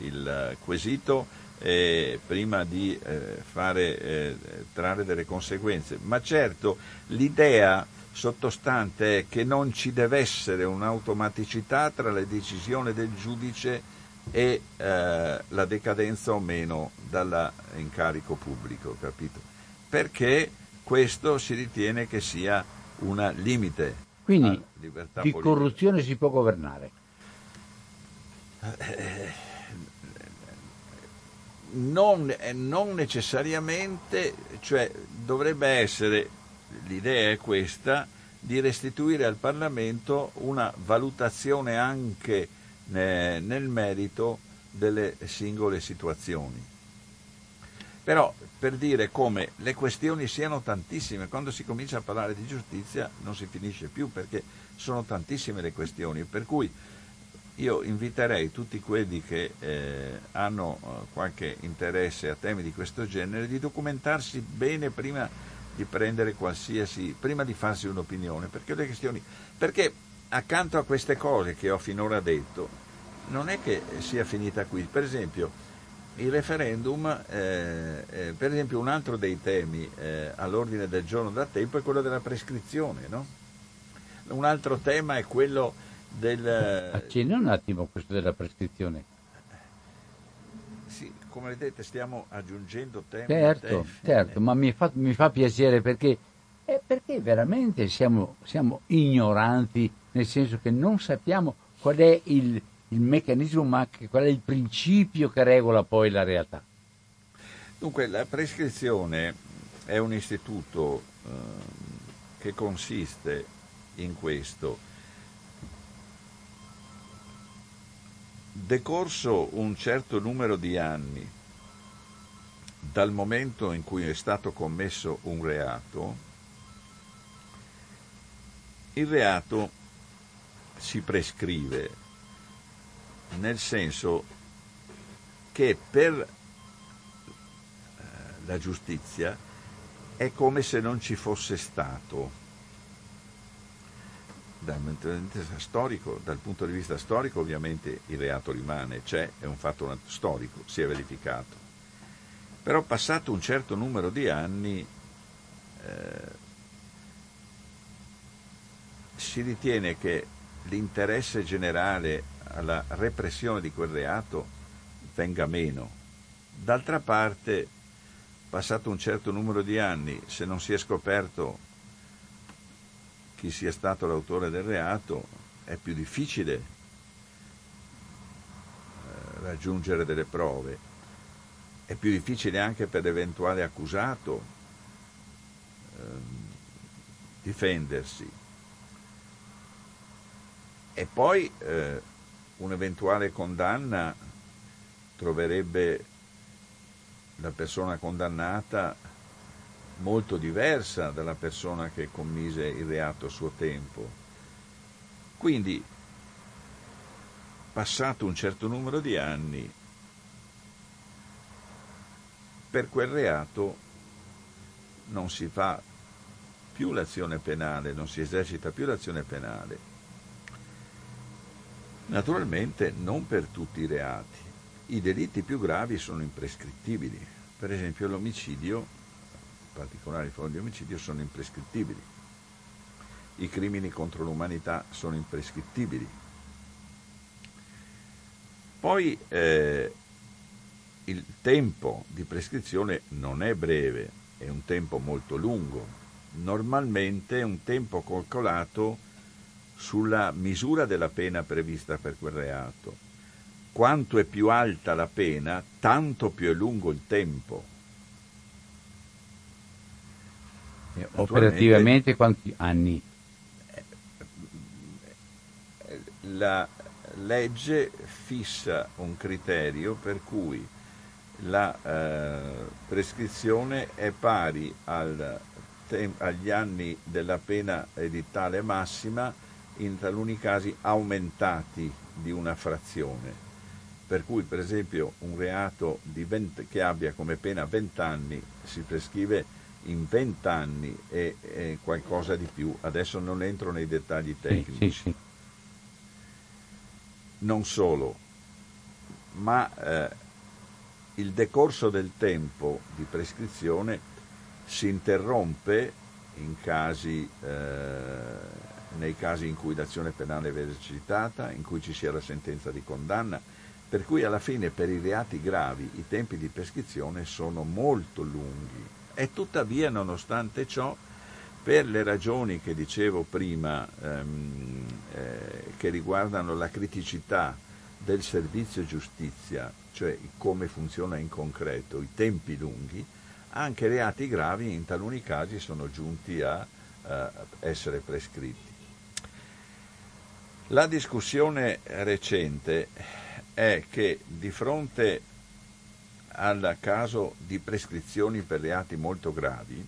il quesito eh, prima di eh, fare, eh, trarre delle conseguenze. Ma certo l'idea sottostante è che non ci deve essere un'automaticità tra la decisione del giudice e eh, la decadenza o meno dall'incarico pubblico, capito? Perché questo si ritiene che sia un limite. Quindi di politica. corruzione si può governare. Eh, non, non necessariamente, cioè dovrebbe essere l'idea è questa di restituire al Parlamento una valutazione anche eh, nel merito delle singole situazioni. Però per dire come le questioni siano tantissime, quando si comincia a parlare di giustizia non si finisce più perché sono tantissime le questioni, per cui io inviterei tutti quelli che eh, hanno eh, qualche interesse a temi di questo genere di documentarsi bene prima di prendere qualsiasi, prima di farsi un'opinione, perché le questioni, perché accanto a queste cose che ho finora detto, non è che sia finita qui. Per esempio, il referendum, eh, eh, per esempio un altro dei temi eh, all'ordine del giorno da tempo è quello della prescrizione, no? Un altro tema è quello del... Accenna un attimo questo della prescrizione come vedete stiamo aggiungendo tempo. Certo, certo, ma mi fa, mi fa piacere perché, eh, perché veramente siamo, siamo, ignoranti, nel senso che non sappiamo qual è il, il meccanismo, ma qual è il principio che regola poi la realtà. Dunque, la prescrizione è un istituto eh, che consiste in questo Decorso un certo numero di anni dal momento in cui è stato commesso un reato, il reato si prescrive, nel senso che per eh, la giustizia è come se non ci fosse stato. Dal punto di vista storico, dal punto di vista storico ovviamente il reato rimane, c'è, è un fatto storico, si è verificato. Però passato un certo numero di anni eh, si ritiene che l'interesse generale alla repressione di quel reato venga meno. D'altra parte, passato un certo numero di anni, se non si è scoperto chi sia stato l'autore del reato, è più difficile eh, raggiungere delle prove, è più difficile anche per l'eventuale accusato eh, difendersi. E poi eh, un'eventuale condanna troverebbe la persona condannata molto diversa dalla persona che commise il reato a suo tempo. Quindi, passato un certo numero di anni, per quel reato non si fa più l'azione penale, non si esercita più l'azione penale. Naturalmente non per tutti i reati. I delitti più gravi sono imprescrittibili. Per esempio l'omicidio, in particolare i forme di omicidio, sono imprescrittibili. I crimini contro l'umanità sono imprescrittibili. Poi eh, il tempo di prescrizione non è breve, è un tempo molto lungo. Normalmente è un tempo calcolato sulla misura della pena prevista per quel reato. Quanto è più alta la pena, tanto più è lungo il tempo. Operativamente quanti anni? La legge fissa un criterio per cui la eh, prescrizione è pari al, agli anni della pena edittale massima in taluni casi aumentati di una frazione. Per cui, per esempio, un reato 20, che abbia come pena 20 anni si prescrive in 20 anni e, e, qualcosa di più. Adesso non entro nei dettagli tecnici. Sì, sì, sì. Non solo, ma eh, il decorso del tempo di prescrizione si interrompe in casi eh, nei casi in cui l'azione penale è esercitata, in cui ci sia la sentenza di condanna, per cui alla fine per i reati gravi i tempi di prescrizione sono molto lunghi e tuttavia nonostante ciò per le ragioni che dicevo prima ehm, eh, che riguardano la criticità del servizio giustizia, cioè come funziona in concreto, i tempi lunghi, anche reati gravi in taluni casi sono giunti a eh, essere prescritti. La discussione recente è che di fronte al caso di prescrizioni per reati molto gravi,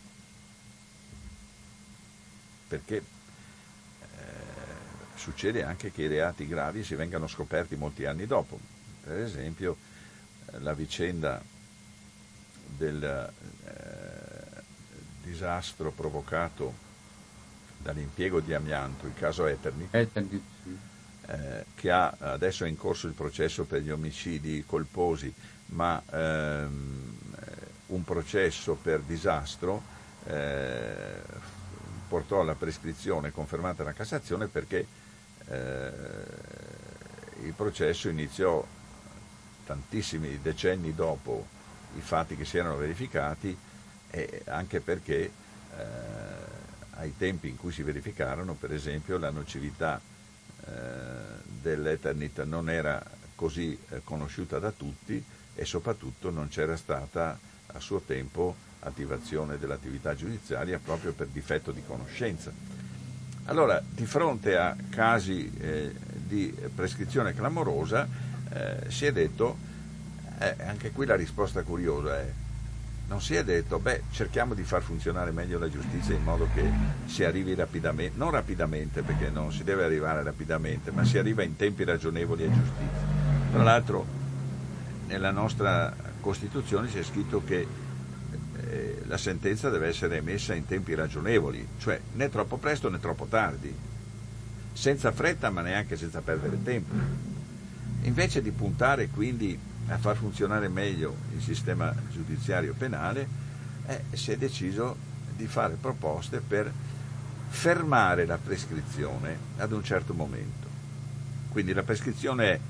perché eh, succede anche che i reati gravi si vengano scoperti molti anni dopo, per esempio eh, la vicenda del eh, disastro provocato dall'impiego di amianto, il caso Eternit, Eternit sì. eh, che ha, adesso è in corso il processo per gli omicidi colposi, ma ehm, un processo per disastro eh, portò alla prescrizione confermata dalla Cassazione perché eh, il processo iniziò tantissimi decenni dopo i fatti che si erano verificati e anche perché eh, ai tempi in cui si verificarono, per esempio, la nocività eh, dell'Eternit non era così eh, conosciuta da tutti e soprattutto non c'era stata a suo tempo attivazione dell'attività giudiziaria proprio per difetto di conoscenza. Allora, di fronte a casi eh, di prescrizione clamorosa, eh, si è detto, eh, anche qui la risposta curiosa è, non si è detto, beh, cerchiamo di far funzionare meglio la giustizia in modo che si arrivi rapidamente, non rapidamente perché non si deve arrivare rapidamente, ma si arriva in tempi ragionevoli a giustizia. Tra l'altro nella nostra Costituzione c'è scritto che eh, la sentenza deve essere emessa in tempi ragionevoli, cioè né troppo presto né troppo tardi, senza fretta ma neanche senza perdere tempo. Invece di puntare quindi a far funzionare meglio il sistema giudiziario penale, eh, si è deciso di fare proposte per fermare la prescrizione ad un certo momento. Quindi la prescrizione è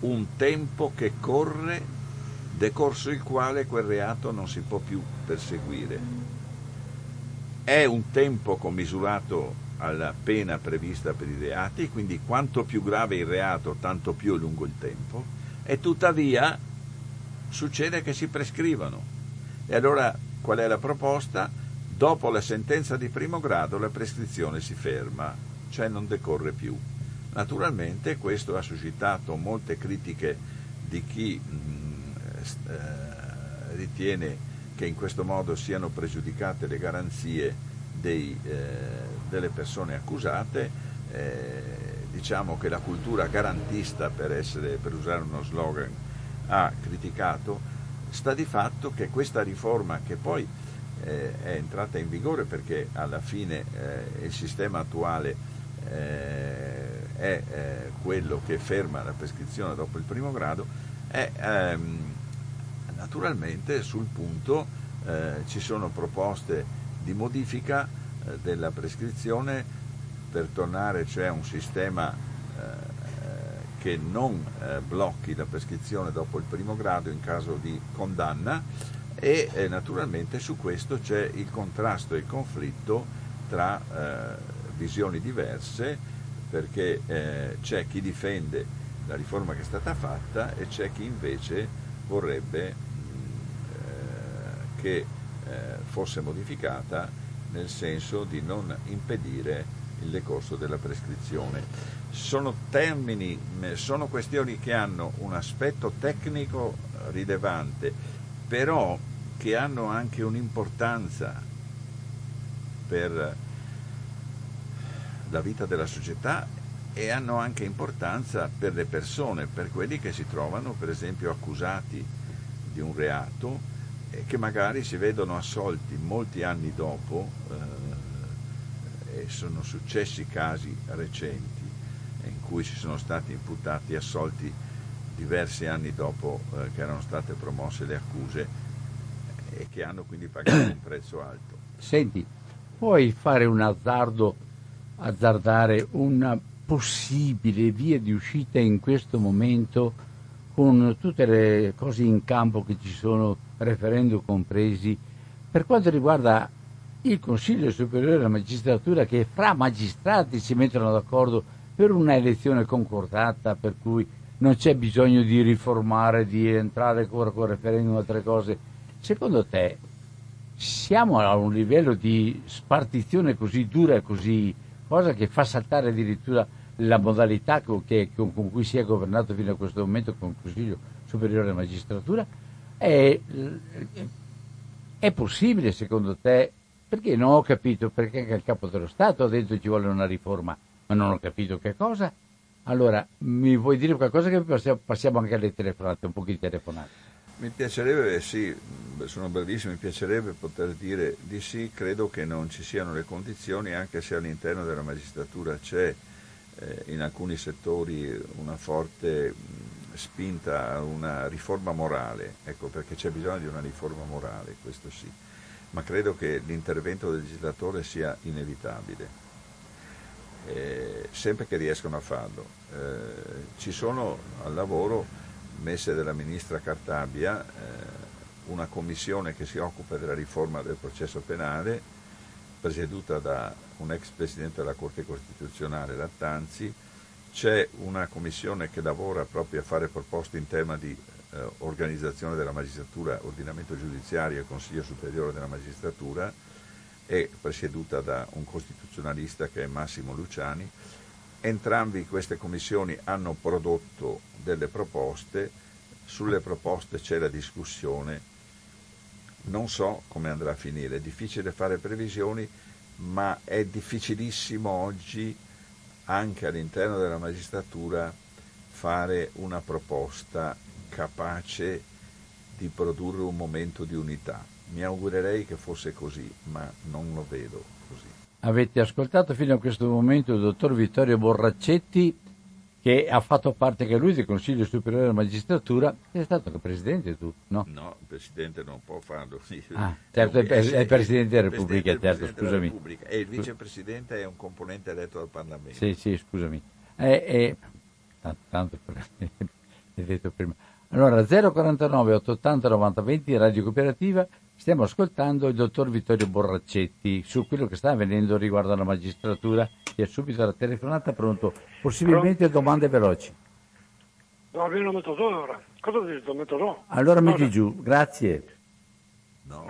un tempo che corre decorso il quale quel reato non si può più perseguire. È un tempo commisurato alla pena prevista per i reati, quindi quanto più grave il reato, tanto più è lungo il tempo, e tuttavia succede che si prescrivano. E allora qual è la proposta? Dopo la sentenza di primo grado la prescrizione si ferma, cioè non decorre più. Naturalmente questo ha suscitato molte critiche di chi mh, eh, ritiene che in questo modo siano pregiudicate le garanzie dei, eh, delle persone accusate, eh, diciamo che la cultura garantista, per, essere, per usare uno slogan, ha criticato, sta di fatto che questa riforma che poi eh, è entrata in vigore perché alla fine eh, il sistema attuale eh, è eh, quello che ferma la prescrizione dopo il primo grado, è ehm, naturalmente sul punto eh, ci sono proposte di modifica eh, della prescrizione per tornare cioè a un sistema eh, che non eh, blocchi la prescrizione dopo il primo grado in caso di condanna e eh, naturalmente su questo c'è il contrasto e il conflitto tra visioni diverse perché c'è chi difende la riforma che è stata fatta e c'è chi invece vorrebbe mh, che fosse modificata nel senso di non impedire il decorso della prescrizione. Sono termini, sono questioni che hanno un aspetto tecnico rilevante, però che hanno anche un'importanza per la vita della società e hanno anche importanza per le persone, per quelli che si trovano per esempio accusati di un reato e che magari si vedono assolti molti anni dopo, eh, e sono successi casi recenti in cui ci sono stati imputati assolti diversi anni dopo eh, che erano state promosse le accuse e che hanno quindi pagato un prezzo alto. Senti, puoi fare un azzardo, azzardare una possibile via di uscita in questo momento con tutte le cose in campo che ci sono, referendum compresi, per quanto riguarda il Consiglio Superiore della Magistratura che fra magistrati si mettono d'accordo per una elezione concordata per cui non c'è bisogno di riformare, di entrare ancora con referendum e altre cose. Secondo te siamo a un livello di spartizione così dura e così cosa che fa saltare addirittura la modalità con, che, con, cui si è governato fino a questo momento con il Consiglio Superiore della Magistratura, è, è possibile secondo te? Perché non ho capito, perché anche il Capo dello Stato ha detto che ci vuole una riforma, ma non ho capito che cosa. Allora, mi vuoi dire qualcosa che passiamo anche alle telefonate, un po' di telefonate? Mi piacerebbe, sì, sono brevissimo, mi piacerebbe poter dire di sì, credo che non ci siano le condizioni, anche se all'interno della magistratura c'è eh, in alcuni settori una forte spinta a una riforma morale, ecco perché c'è bisogno di una riforma morale, questo sì, ma credo che l'intervento del legislatore sia inevitabile. Eh, sempre che riescono a farlo. Eh, ci sono al lavoro messe dalla ministra Cartabia eh, una commissione che si occupa della riforma del processo penale, presieduta da un ex presidente della Corte Costituzionale, Lattanzi, c'è una commissione che lavora proprio a fare proposte in tema di eh, organizzazione della magistratura, ordinamento giudiziario e Consiglio Superiore della Magistratura, è presieduta da un costituzionalista che è Massimo Luciani. Entrambi queste commissioni hanno prodotto delle proposte, sulle proposte c'è la discussione non so come andrà a finire, è difficile fare previsioni, ma è difficilissimo oggi anche all'interno della magistratura fare una proposta capace di produrre un momento di unità. Mi augurerei che fosse così, ma non lo vedo così. Avete ascoltato fino a questo momento il dottor Vittorio Borraccetti, che ha fatto parte anche lui del Consiglio Superiore della Magistratura. Sei stato anche presidente tu, no? No, il presidente non può farlo. Ah, certo, è, il Presidente della Repubblica, certo, scusami. Repubblica. E il vicepresidente è un componente eletto dal Parlamento. Sì, sì, scusami. Eh, eh, tanto, tanto per, detto prima. Allora, 049 880 90 20, Radio Cooperativa, stiamo ascoltando il dottor Vittorio Borraccetti su quello che sta avvenendo riguardo alla magistratura e subito la telefonata pronto, possibilmente pronto? domande veloci. No, abbiamo mezz'ora. Cosa dici? Mezz'ora? Allora metti giù, grazie. No.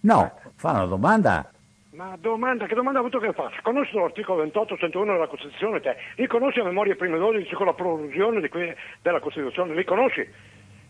No, fa una domanda. Ma domanda, che domanda ha avuto che faccio? Conosci l'articolo 28, 101 della Costituzione? Te? Li conosci a memoria prima 12 con la prolusione di que- della Costituzione? Li conosci?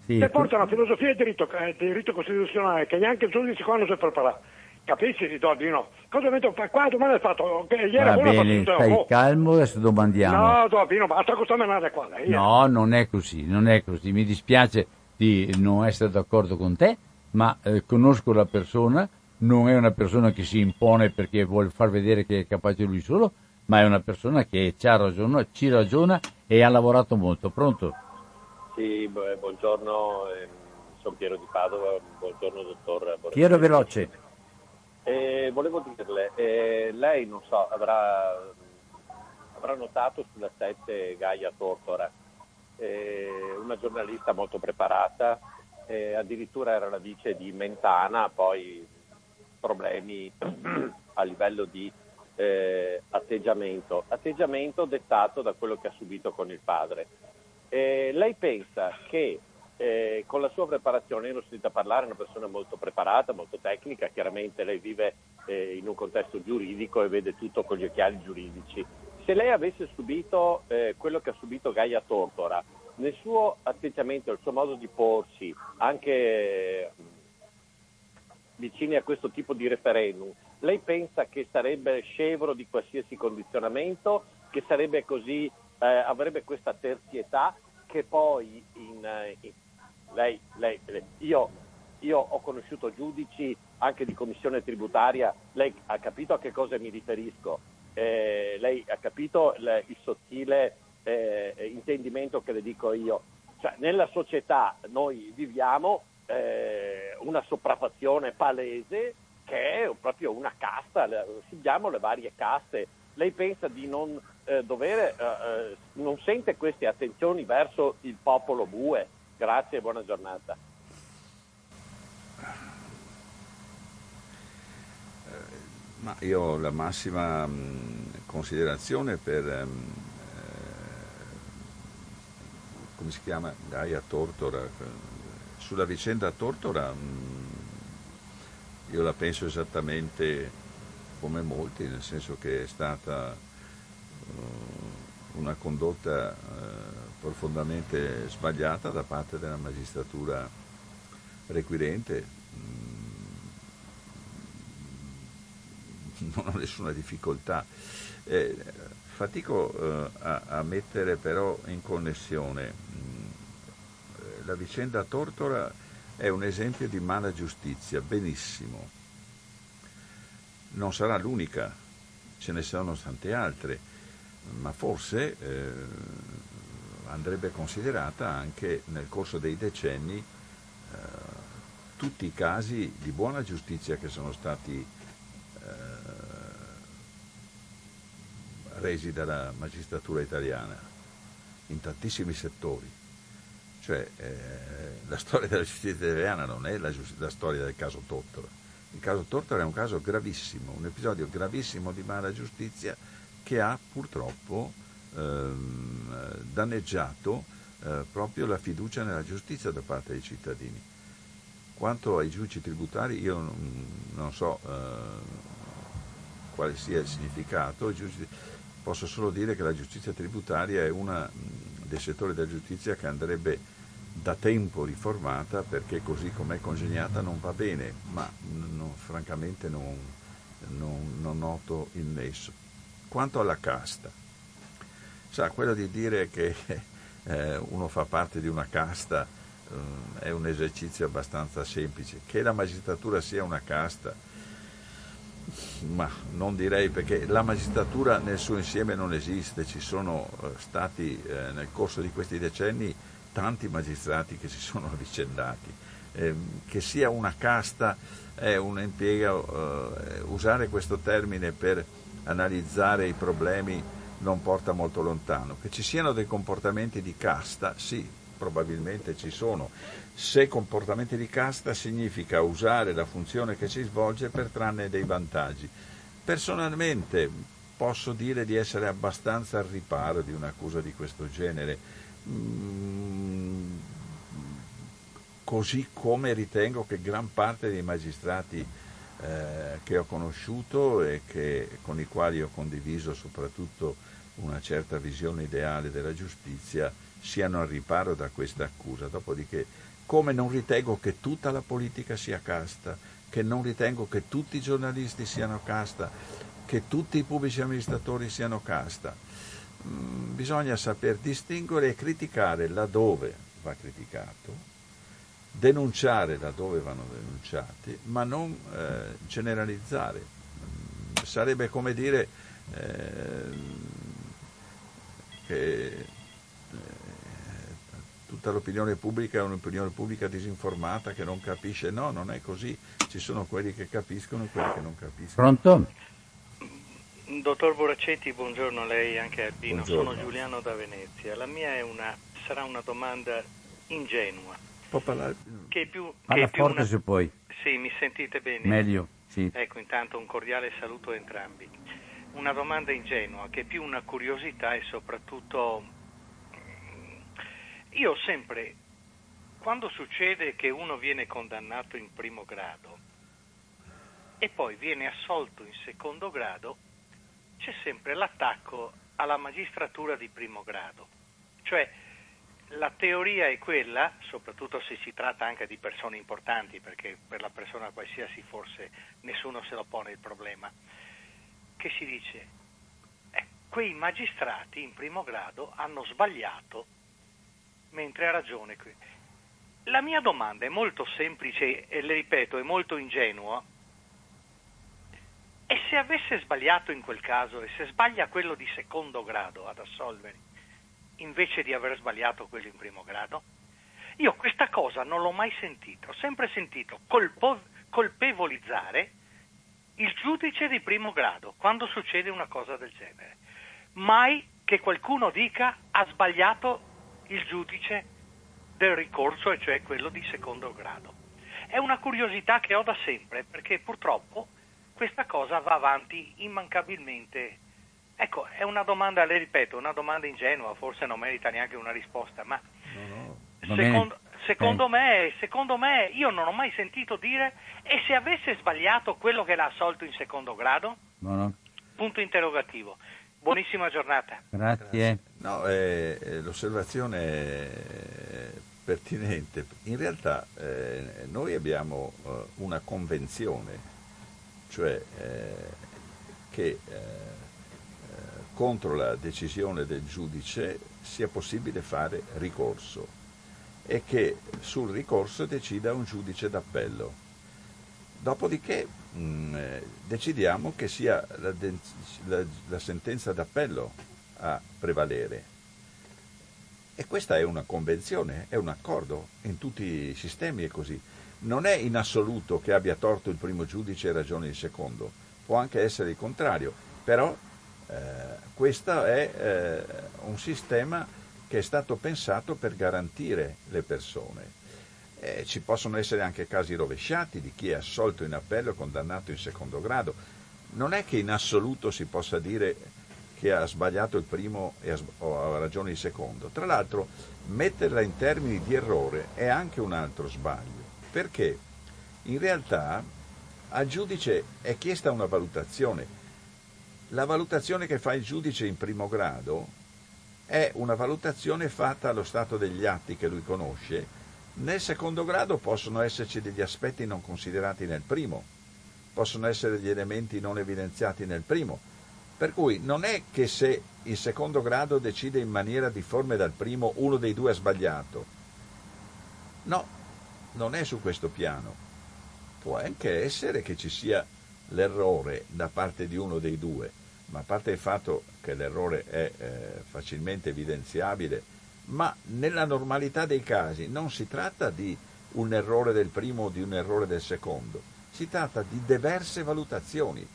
Sì, Te porta una filosofia di diritto, eh, diritto, costituzionale che neanche il giudice qua non si prepara. Capisci, Dino? Cosa metto? Qua domanda hai fatto? Che ieri Va bene, stai oh. calmo, adesso domandiamo. No, Dino, basta questa menare qua. Lei, no, non è così, non è così. Mi dispiace di non essere d'accordo con te, ma eh, conosco la persona, non è una persona che si impone perché vuole far vedere che è capace lui solo, ma è una persona che ci, ragiona, ci ragiona e ha lavorato molto. Pronto? Sì, buongiorno, ehm, sono Piero di Padova, buongiorno dottor Borrelli. Piero veloce. Eh, volevo dirle, eh, lei non so, avrà, avrà notato sulla 7 Gaia Tortora, eh, una giornalista molto preparata, eh, addirittura era la vice di Mentana, poi problemi a livello di eh, atteggiamento, atteggiamento dettato da quello che ha subito con il padre. Eh, lei pensa che eh, con la sua preparazione, io l'ho sentita parlare, è una persona molto preparata, molto tecnica, chiaramente lei vive eh, in un contesto giuridico e vede tutto con gli occhiali giuridici. Se lei avesse subito eh, quello che ha subito Gaia Tortora, nel suo atteggiamento, nel suo modo di porsi, anche vicini a questo tipo di referendum, lei pensa che sarebbe scevro di qualsiasi condizionamento, che sarebbe così, eh, avrebbe questa terzietà che poi in, eh, in lei, lei, io, io, ho conosciuto giudici anche di commissione tributaria, lei ha capito a che cosa mi riferisco, eh, lei ha capito il, il sottile eh, intendimento che le dico io. Cioè, nella società noi viviamo eh, una sopraffazione palese che è proprio una casta, seguiamo le varie caste. Lei pensa di non eh, dovere, eh, eh, non sente queste attenzioni verso il popolo bue? Grazie e buona giornata. Ma io ho la massima mh, considerazione per, mh, eh, come si chiama, Gaia Tortora, sulla vicenda Tortora mh, io la penso esattamente come molti, nel senso che è stata una condotta uh, profondamente sbagliata da parte della magistratura requirente. Non ho nessuna difficoltà. Eh, fatico eh, a, mettere però in connessione la vicenda Tortora è un esempio di mala giustizia, benissimo. Non sarà l'unica, ce ne saranno tante altre, ma forse eh, andrebbe considerata anche nel corso dei decenni eh, tutti i casi di buona giustizia che sono stati eh, resi dalla magistratura italiana in tantissimi settori. Cioè eh, la storia della giustizia italiana non è la, la storia del caso Tortora. Il caso Tortora è un caso gravissimo, un episodio gravissimo di mala giustizia che ha purtroppo ehm, danneggiato eh, proprio la fiducia nella giustizia da parte dei cittadini. Quanto ai giudici tributari io non, non so eh, quale sia il significato, giudici, posso solo dire che la giustizia tributaria è uno dei settori della giustizia che andrebbe da tempo riformata perché così com'è congegnata non va bene, ma non, francamente non, non, non, noto il nesso. Quanto alla casta, sa, quello di dire che eh, uno fa parte di una casta eh, è un esercizio abbastanza semplice, che la magistratura sia una casta, ma non direi perché la magistratura nel suo insieme non esiste, ci sono eh, stati eh, nel corso di questi decenni tanti magistrati che si sono avvicendati. Eh, che sia una casta è un impiego, eh, usare questo termine per analizzare i problemi non porta molto lontano. Che ci siano dei comportamenti di casta, sì, probabilmente ci sono. Se comportamenti di casta significa usare la funzione che si svolge per trarne dei vantaggi. Personalmente posso dire di essere abbastanza al riparo di un'accusa di questo genere Mm, così come ritengo che gran parte dei magistrati eh, che ho conosciuto e che, con i quali ho condiviso soprattutto una certa visione ideale della giustizia siano al riparo da questa accusa. Dopodiché, come non ritengo che tutta la politica sia casta, che non ritengo che tutti i giornalisti siano casta, che tutti i pubblici amministratori siano casta, Mm, bisogna saper distinguere e criticare laddove va criticato, denunciare laddove vanno denunciati, ma non eh, generalizzare. Mm, sarebbe come dire eh, che eh, tutta l'opinione pubblica è un'opinione pubblica disinformata che non capisce. No, non è così. Ci sono quelli che capiscono e quelli che non capiscono. Pronto? Dottor Boracetti, buongiorno a lei e anche a Albino. Buongiorno. Sono Giuliano da Venezia. La mia una, sarà una domanda ingenua. Può parlare? Che più, Parla che più forte una... se puoi. Sì, mi sentite bene? Meglio, sì. Ecco, intanto un cordiale saluto a entrambi. Una domanda ingenua, che è più una curiosità e soprattutto... Mm, io sempre, quando succede che uno viene condannato in primo grado e poi viene assolto in secondo grado, c'è sempre l'attacco alla magistratura di primo grado. Cioè la teoria è quella, soprattutto se si tratta anche di persone importanti, perché per la persona qualsiasi forse nessuno se lo pone il problema, che si dice? Eh, quei magistrati in primo grado hanno sbagliato mentre ha ragione qui. La mia domanda è molto semplice e le ripeto, è molto ingenua, e se avesse sbagliato in quel caso, e se sbaglia quello di secondo grado ad assolvere, invece di aver sbagliato quello in primo grado? Io questa cosa non l'ho mai sentita, ho sempre sentito colpo- colpevolizzare il giudice di primo grado quando succede una cosa del genere. Mai che qualcuno dica ha sbagliato il giudice del ricorso, e cioè quello di secondo grado. È una curiosità che ho da sempre, perché purtroppo questa cosa va avanti immancabilmente. Ecco, è una domanda, le ripeto, una domanda ingenua, forse non merita neanche una risposta, ma no, no. secondo, secondo, me, secondo, me, io non ho mai sentito dire e se avesse sbagliato quello che l'ha assolto in secondo grado? No, Punto interrogativo. Buonissima giornata. Grazie. No, eh, eh, l'osservazione è pertinente. In realtà eh, noi abbiamo eh, una convenzione cioè eh, che eh, eh, contro la decisione del giudice sia possibile fare ricorso e che sul ricorso decida un giudice d'appello. Dopodiché mh, mm, eh, decidiamo che sia la, la, la sentenza d'appello a prevalere. E questa è una convenzione, è un accordo, in tutti i sistemi è così non è in assoluto che abbia torto il primo giudice e ragione il secondo, può anche essere il contrario, però eh, questo è eh, un sistema che è stato pensato per garantire le persone. Eh, ci possono essere anche casi rovesciati di chi è assolto in appello e condannato in secondo grado. Non è che in assoluto si possa dire che ha sbagliato il primo ha, o ha ragione il secondo. Tra l'altro, metterla in termini di errore è anche un altro sbaglio perché in realtà al giudice è chiesta una valutazione. La valutazione che fa il giudice in primo grado è una valutazione fatta allo stato degli atti che lui conosce. Nel secondo grado possono esserci degli aspetti non considerati nel primo, possono essere degli elementi non evidenziati nel primo. Per cui non è che se il secondo grado decide in maniera difforme dal primo uno dei due ha sbagliato. No, non è su questo piano. Può anche essere che ci sia l'errore da parte di uno dei due, ma a parte il fatto che l'errore è eh, facilmente evidenziabile, ma nella normalità dei casi non si tratta di un errore del primo o di un errore del secondo, si tratta di diverse valutazioni,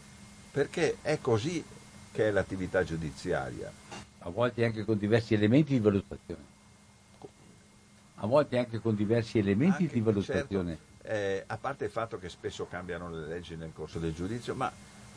perché è così che è l'attività giudiziaria. A volte anche con diversi elementi di valutazione. A volte anche con diversi elementi anche, di valutazione. Certo, eh, a parte il fatto che spesso cambiano le leggi nel corso del giudizio, ma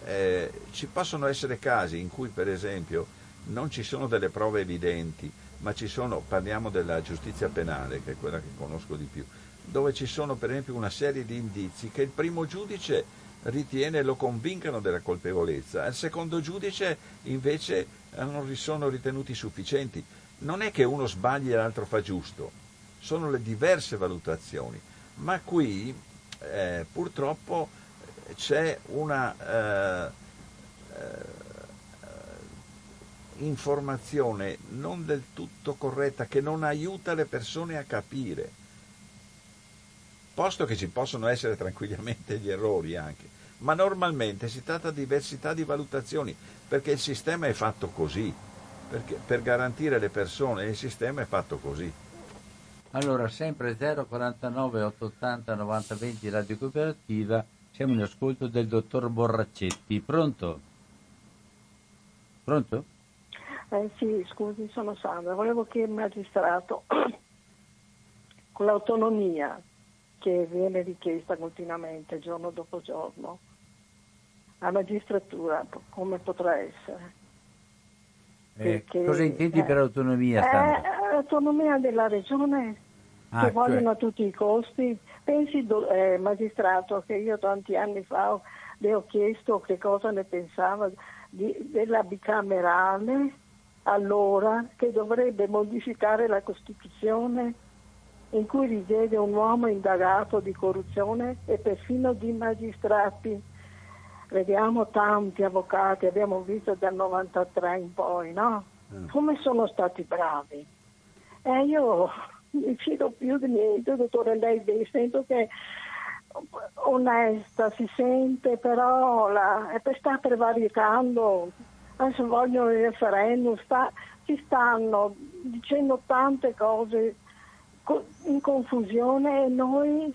eh, ci possono essere casi in cui per esempio non ci sono delle prove evidenti, ma ci sono, parliamo della giustizia penale, che è quella che conosco di più, dove ci sono per esempio una serie di indizi che il primo giudice ritiene lo convincano della colpevolezza, il secondo giudice invece eh, non sono ritenuti sufficienti. Non è che uno sbagli e l'altro fa giusto, sono le diverse valutazioni, ma qui eh, purtroppo c'è una eh, eh, informazione non del tutto corretta che non aiuta le persone a capire. Posto che ci possono essere tranquillamente gli errori anche, ma normalmente si tratta di diversità di valutazioni, perché il sistema è fatto così, perché per garantire le persone il sistema è fatto così. Allora, sempre 049 880 9020 Radio Cooperativa siamo in ascolto del dottor Borraccetti. Pronto? Pronto? Eh, sì, scusi, sono Sandra. Volevo che il magistrato, con l'autonomia che viene richiesta continuamente, giorno dopo giorno, la magistratura come potrà essere? Eh, cosa intendi eh, per autonomia? Eh, l'autonomia della regione ah, che cioè... vogliono a tutti i costi Pensi, eh, magistrato, che io tanti anni fa le ho chiesto che cosa ne pensava di, della bicamerale, allora che dovrebbe modificare la Costituzione in cui risiede un uomo indagato di corruzione e perfino di magistrati. Vediamo tanti avvocati, abbiamo visto dal 93 in poi, no? Mm. Come sono stati bravi. E io mi fido più di niente, dottore, lei sento che onesta si sente, però la, sta prevaricando, adesso vogliono il referendum, sta, ci stanno dicendo tante cose in confusione e noi,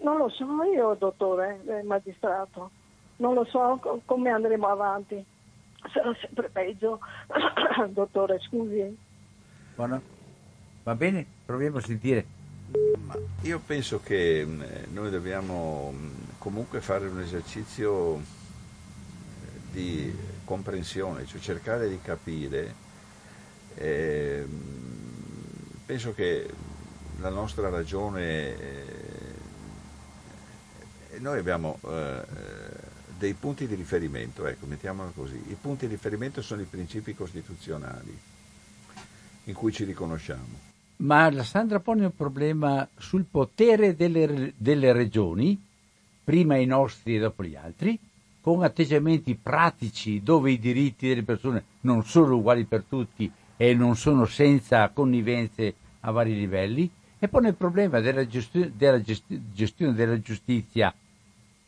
non lo so io, dottore, eh, magistrato, non lo so come andremo avanti, sarà sempre peggio, dottore, scusi. Buona. Va bene? Proviamo a sentire. Ma io penso che mm, noi dobbiamo mm, comunque fare un esercizio eh, di comprensione, cioè cercare di capire. Eh, penso che la nostra ragione, eh, noi abbiamo eh, dei punti di riferimento, ecco, mettiamolo così. I punti di riferimento sono i principi costituzionali in cui ci riconosciamo ma la Sandra pone un problema sul potere delle, delle regioni, prima i nostri e dopo gli altri, con atteggiamenti pratici dove i diritti delle persone non sono uguali per tutti e non sono senza connivenze a vari livelli, e pone il problema della, gesti- della gesti- gestione della giustizia.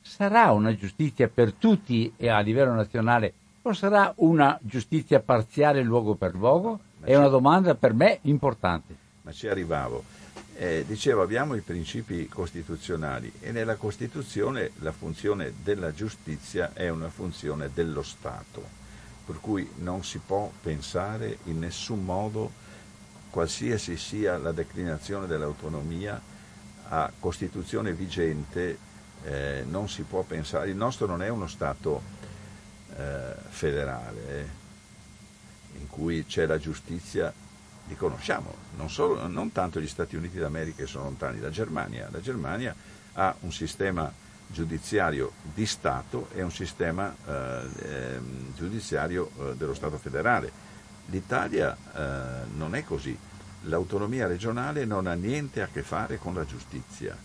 Sarà una giustizia per tutti e a livello nazionale o sarà una giustizia parziale luogo per luogo? È una domanda per me importante ma ci arrivavo. Eh, dicevo, abbiamo i principi costituzionali e nella Costituzione la funzione della giustizia è una funzione dello Stato, per cui non si può pensare in nessun modo, qualsiasi sia la declinazione dell'autonomia, a Costituzione vigente eh, non si può pensare, il nostro non è uno Stato eh, federale eh, in cui c'è la giustizia li conosciamo, non, solo, non tanto gli Stati Uniti d'America che sono lontani, la Germania. La Germania ha un sistema giudiziario di Stato e un sistema eh, ehm, giudiziario eh, dello Stato federale. L'Italia eh, non è così. L'autonomia regionale non ha niente a che fare con la giustizia,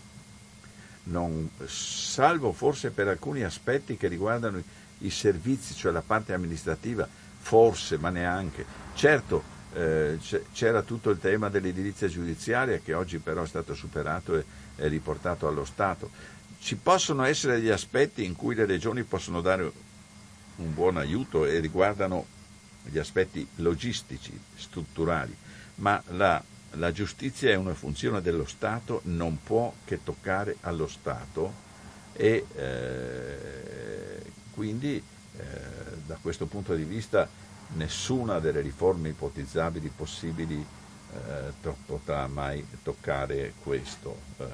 non, salvo forse per alcuni aspetti che riguardano i servizi, cioè la parte amministrativa, forse, ma neanche. Certo, eh, c'era tutto il tema dell'edilizia giudiziaria che oggi però è stato superato e riportato allo Stato. Ci possono essere degli aspetti in cui le regioni possono dare un buon aiuto e riguardano gli aspetti logistici, strutturali, ma la, la giustizia è una funzione dello Stato, non può che toccare allo Stato e eh, quindi eh, da questo punto di vista nessuna delle riforme ipotizzabili possibili eh, to- potrà mai toccare questo. Eh,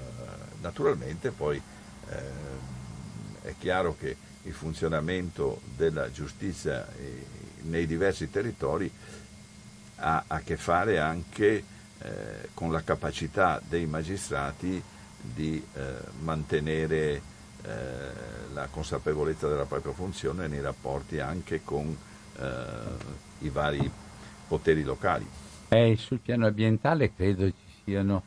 naturalmente poi ehm, è chiaro che il funzionamento della giustizia nei diversi territori ha a che fare anche eh, con la capacità dei magistrati di eh, mantenere eh, la consapevolezza della propria funzione nei rapporti anche con eh, i vari poteri locali. Eh, sul piano ambientale credo ci siano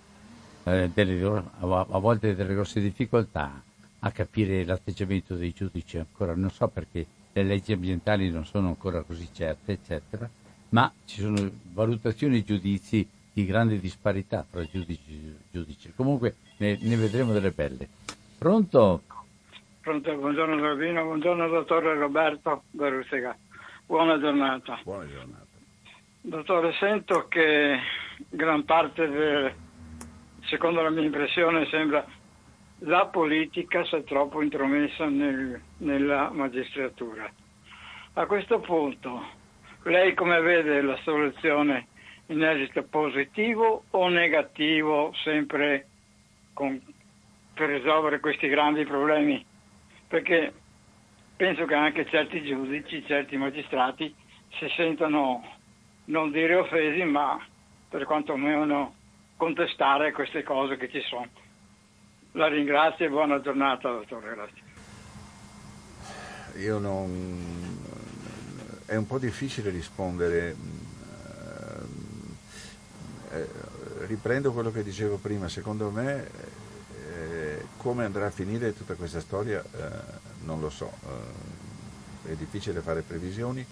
eh, delle, a volte delle grosse difficoltà a capire l'atteggiamento dei giudici ancora, non so perché le leggi ambientali non sono ancora così certe, eccetera, ma ci sono valutazioni e giudizi di grande disparità tra giudici e giudici. Comunque ne, ne, vedremo delle belle. Pronto? Pronto, buongiorno Garbino, buongiorno dottore Roberto Berusega. Buona giornata. Buona giornata. Dottore, sento che gran parte, del, secondo la mia impressione, sembra la politica si è troppo intromessa nel, nella magistratura. A questo punto, lei come vede la soluzione in esito positivo o negativo sempre con, per risolvere questi grandi problemi? Perché penso che anche certi giudici, certi magistrati si sentono non dire offesi, ma per quanto meno contestare queste cose che ci sono. La ringrazio e buona giornata, dottore. Grazie. Io non... È un po' difficile rispondere. Eh, eh, riprendo quello che dicevo prima. Secondo me, eh, come andrà a finire tutta questa storia non lo so, eh, è difficile fare previsioni eh,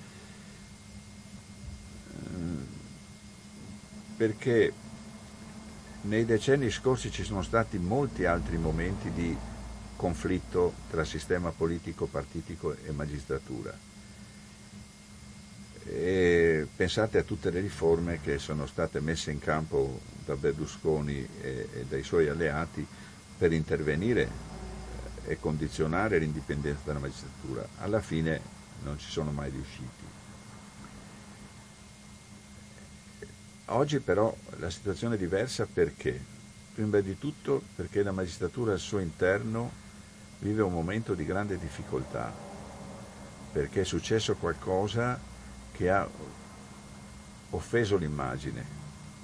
perché nei decenni scorsi ci sono stati molti altri momenti di conflitto tra sistema politico, partitico e magistratura. E pensate a tutte le riforme che sono state messe in campo da Berlusconi e, e dai suoi alleati per intervenire e condizionare l'indipendenza della magistratura. Alla fine non ci sono mai riusciti. Oggi però la situazione è diversa perché? Prima di tutto perché la magistratura al suo interno vive un momento di grande difficoltà, perché è successo qualcosa che ha offeso l'immagine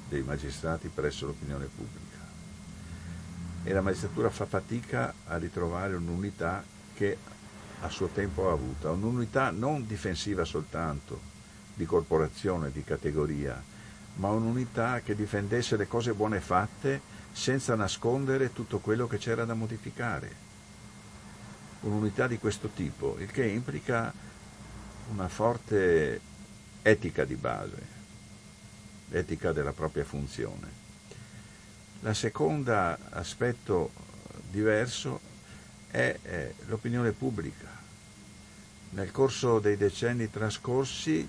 dei magistrati presso l'opinione pubblica e la magistratura fa fatica a ritrovare un'unità che a suo tempo ha avuto, un'unità non difensiva soltanto, di corporazione, di categoria, ma un'unità che difendesse le cose buone fatte senza nascondere tutto quello che c'era da modificare. Un'unità di questo tipo, il che implica una forte etica di base, etica della propria funzione. La seconda aspetto diverso è, è l'opinione pubblica. Nel corso dei decenni trascorsi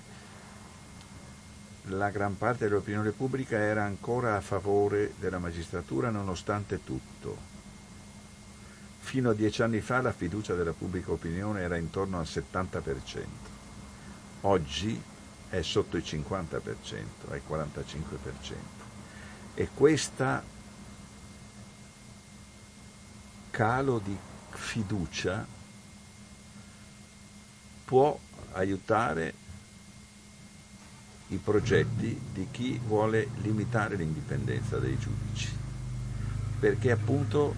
la gran parte dell'opinione pubblica era ancora a favore della magistratura nonostante tutto. Fino a dieci anni fa la fiducia della pubblica opinione era intorno al 70%, oggi è sotto il 50%, al 45%. E questa calo di fiducia può aiutare i progetti di chi vuole limitare l'indipendenza dei giudici, perché appunto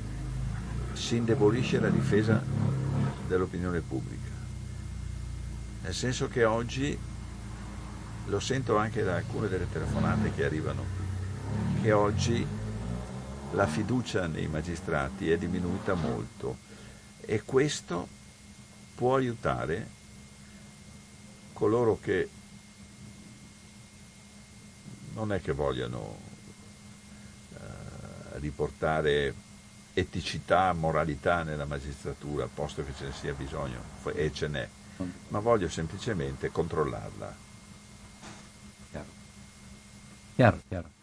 si indebolisce la difesa dell'opinione pubblica, nel senso che oggi lo sento anche da alcune delle telefonate che arrivano, che oggi la fiducia nei magistrati è diminuita molto e questo può aiutare coloro che non è che vogliano eh, riportare eticità, moralità nella magistratura, posto che ce ne sia bisogno, e ce n'è, ma voglio semplicemente controllarla. Chiaro, chiaro. chiaro.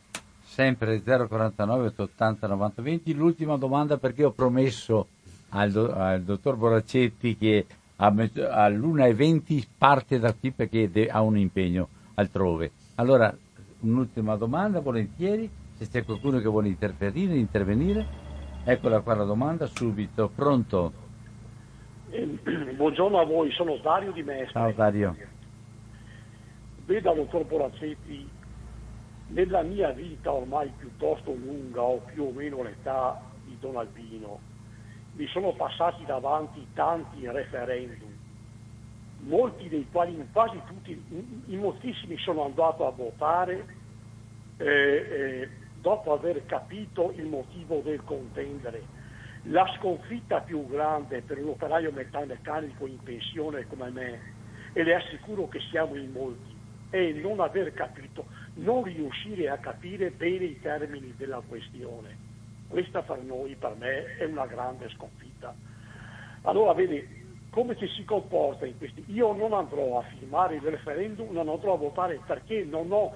Sempre 049 80 90 20. L'ultima domanda perché ho promesso al, do, al dottor Boraccetti che all'1.20 parte da qui perché ha un impegno altrove. Allora, un'ultima domanda, volentieri, se c'è qualcuno che vuole interferire, intervenire. Eccola qua la domanda, subito, pronto? Eh, buongiorno a voi, sono Dario Di Mestre. Ciao Dario. Veda, dottor Boraccetti, nella mia vita ormai piuttosto lunga, ho più o meno l'età di Don Albino, mi sono passati davanti tanti referendum, molti dei quali, quasi tutti, in moltissimi sono andato a votare eh, eh, dopo aver capito il motivo del contendere. La sconfitta più grande per un operaio meccanico in pensione come me, e le assicuro che siamo in molti, è non aver capito, non riuscire a capire bene i termini della questione. Questa per noi, per me, è una grande sconfitta. Allora, vedi, come ci si comporta in questi... Io non andrò a firmare il referendum, non andrò a votare perché non ho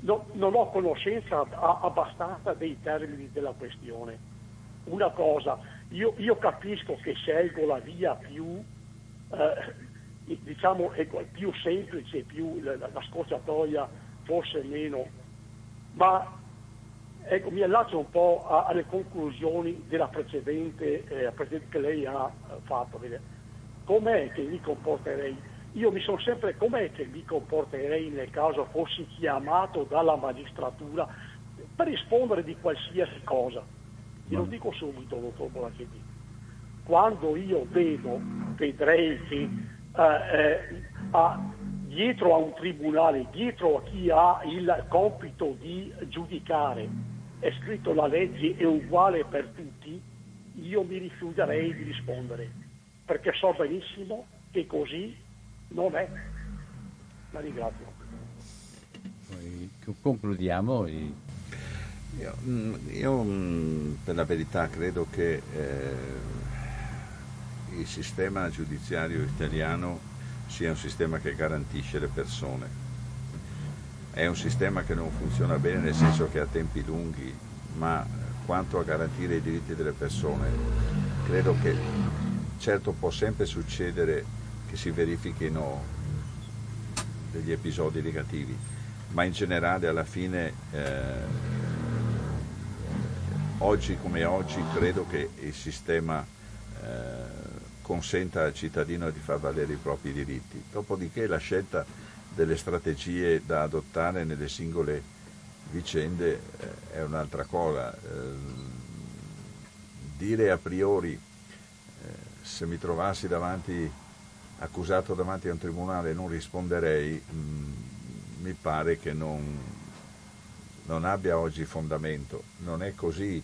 no, non ho conoscenza abbastanza dei termini della questione. Una cosa, io, io capisco che scelgo la via più, eh, diciamo, più semplice, più la, la scorciatoia forse meno, ma ecco, mi allaccio un po' a, alle conclusioni della precedente, eh, che lei ha fatto. Com'è che mi comporterei? io mi sono sempre, com'è che mi comporterei nel caso fossi chiamato dalla magistratura per rispondere di qualsiasi cosa? Glielo dico subito, dottor Bolacchetti. Quando io vedo, vedrei che eh, eh, a, dietro a un tribunale, dietro a chi ha il compito di giudicare, è scritto la legge è uguale per tutti, io mi rifiuterei di rispondere, perché so benissimo che così non è. La ringrazio. Concludiamo. Io, mm, io, mm, per la verità credo che eh, il sistema giudiziario italiano sia un sistema che garantisce le persone. È un sistema che non funziona bene nel senso che ha tempi lunghi, ma quanto a garantire i diritti delle persone, credo che certo può sempre succedere che si verifichino degli episodi negativi, ma in generale alla fine eh, oggi come oggi credo che il sistema eh, consenta al cittadino di far valere i propri diritti. Dopodiché la scelta delle strategie da adottare nelle singole vicende eh, è un'altra cosa. Eh, dire a priori eh, se mi trovassi davanti accusato davanti a un tribunale non risponderei, mm, mi pare che non, non, abbia oggi fondamento. Non è così.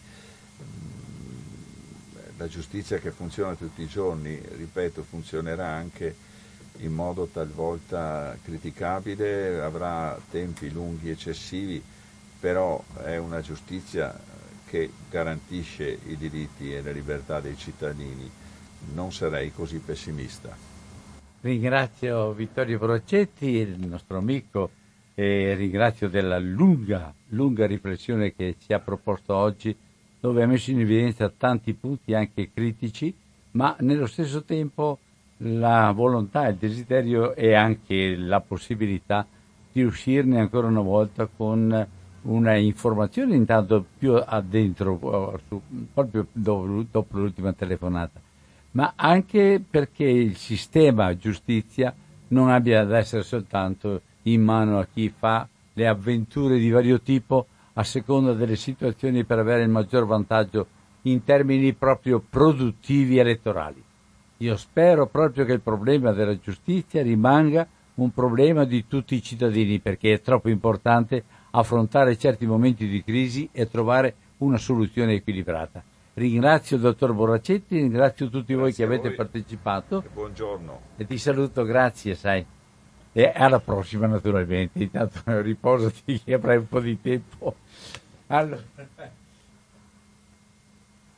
La giustizia che funziona tutti i giorni, ripeto, funzionerà anche in modo talvolta criticabile, avrà tempi lunghi eccessivi, però è una giustizia che garantisce i diritti e le libertà dei cittadini. Non sarei così pessimista. Ringrazio Vittorio Brocetti, il nostro amico, e ringrazio della lunga, lunga riflessione che ci ha proposto oggi, dove ha messo in evidenza tanti punti anche critici, ma nello stesso tempo la volontà, il desiderio e anche la possibilità di uscirne ancora una volta con una informazione intanto più addentro, proprio dopo l'ultima telefonata. Ma anche perché il sistema giustizia non abbia ad essere soltanto in mano a chi fa le avventure di vario tipo a seconda delle situazioni per avere il maggior vantaggio in termini proprio produttivi elettorali. Io spero proprio che il problema della giustizia rimanga un problema di tutti i cittadini perché è troppo importante affrontare certi momenti di crisi e trovare una soluzione equilibrata. Ringrazio il dottor Borracetti, ringrazio tutti grazie voi che avete voi. partecipato. E buongiorno. E ti saluto, grazie, sai. E alla prossima naturalmente, intanto riposati che avrai un po' di tempo. Allora.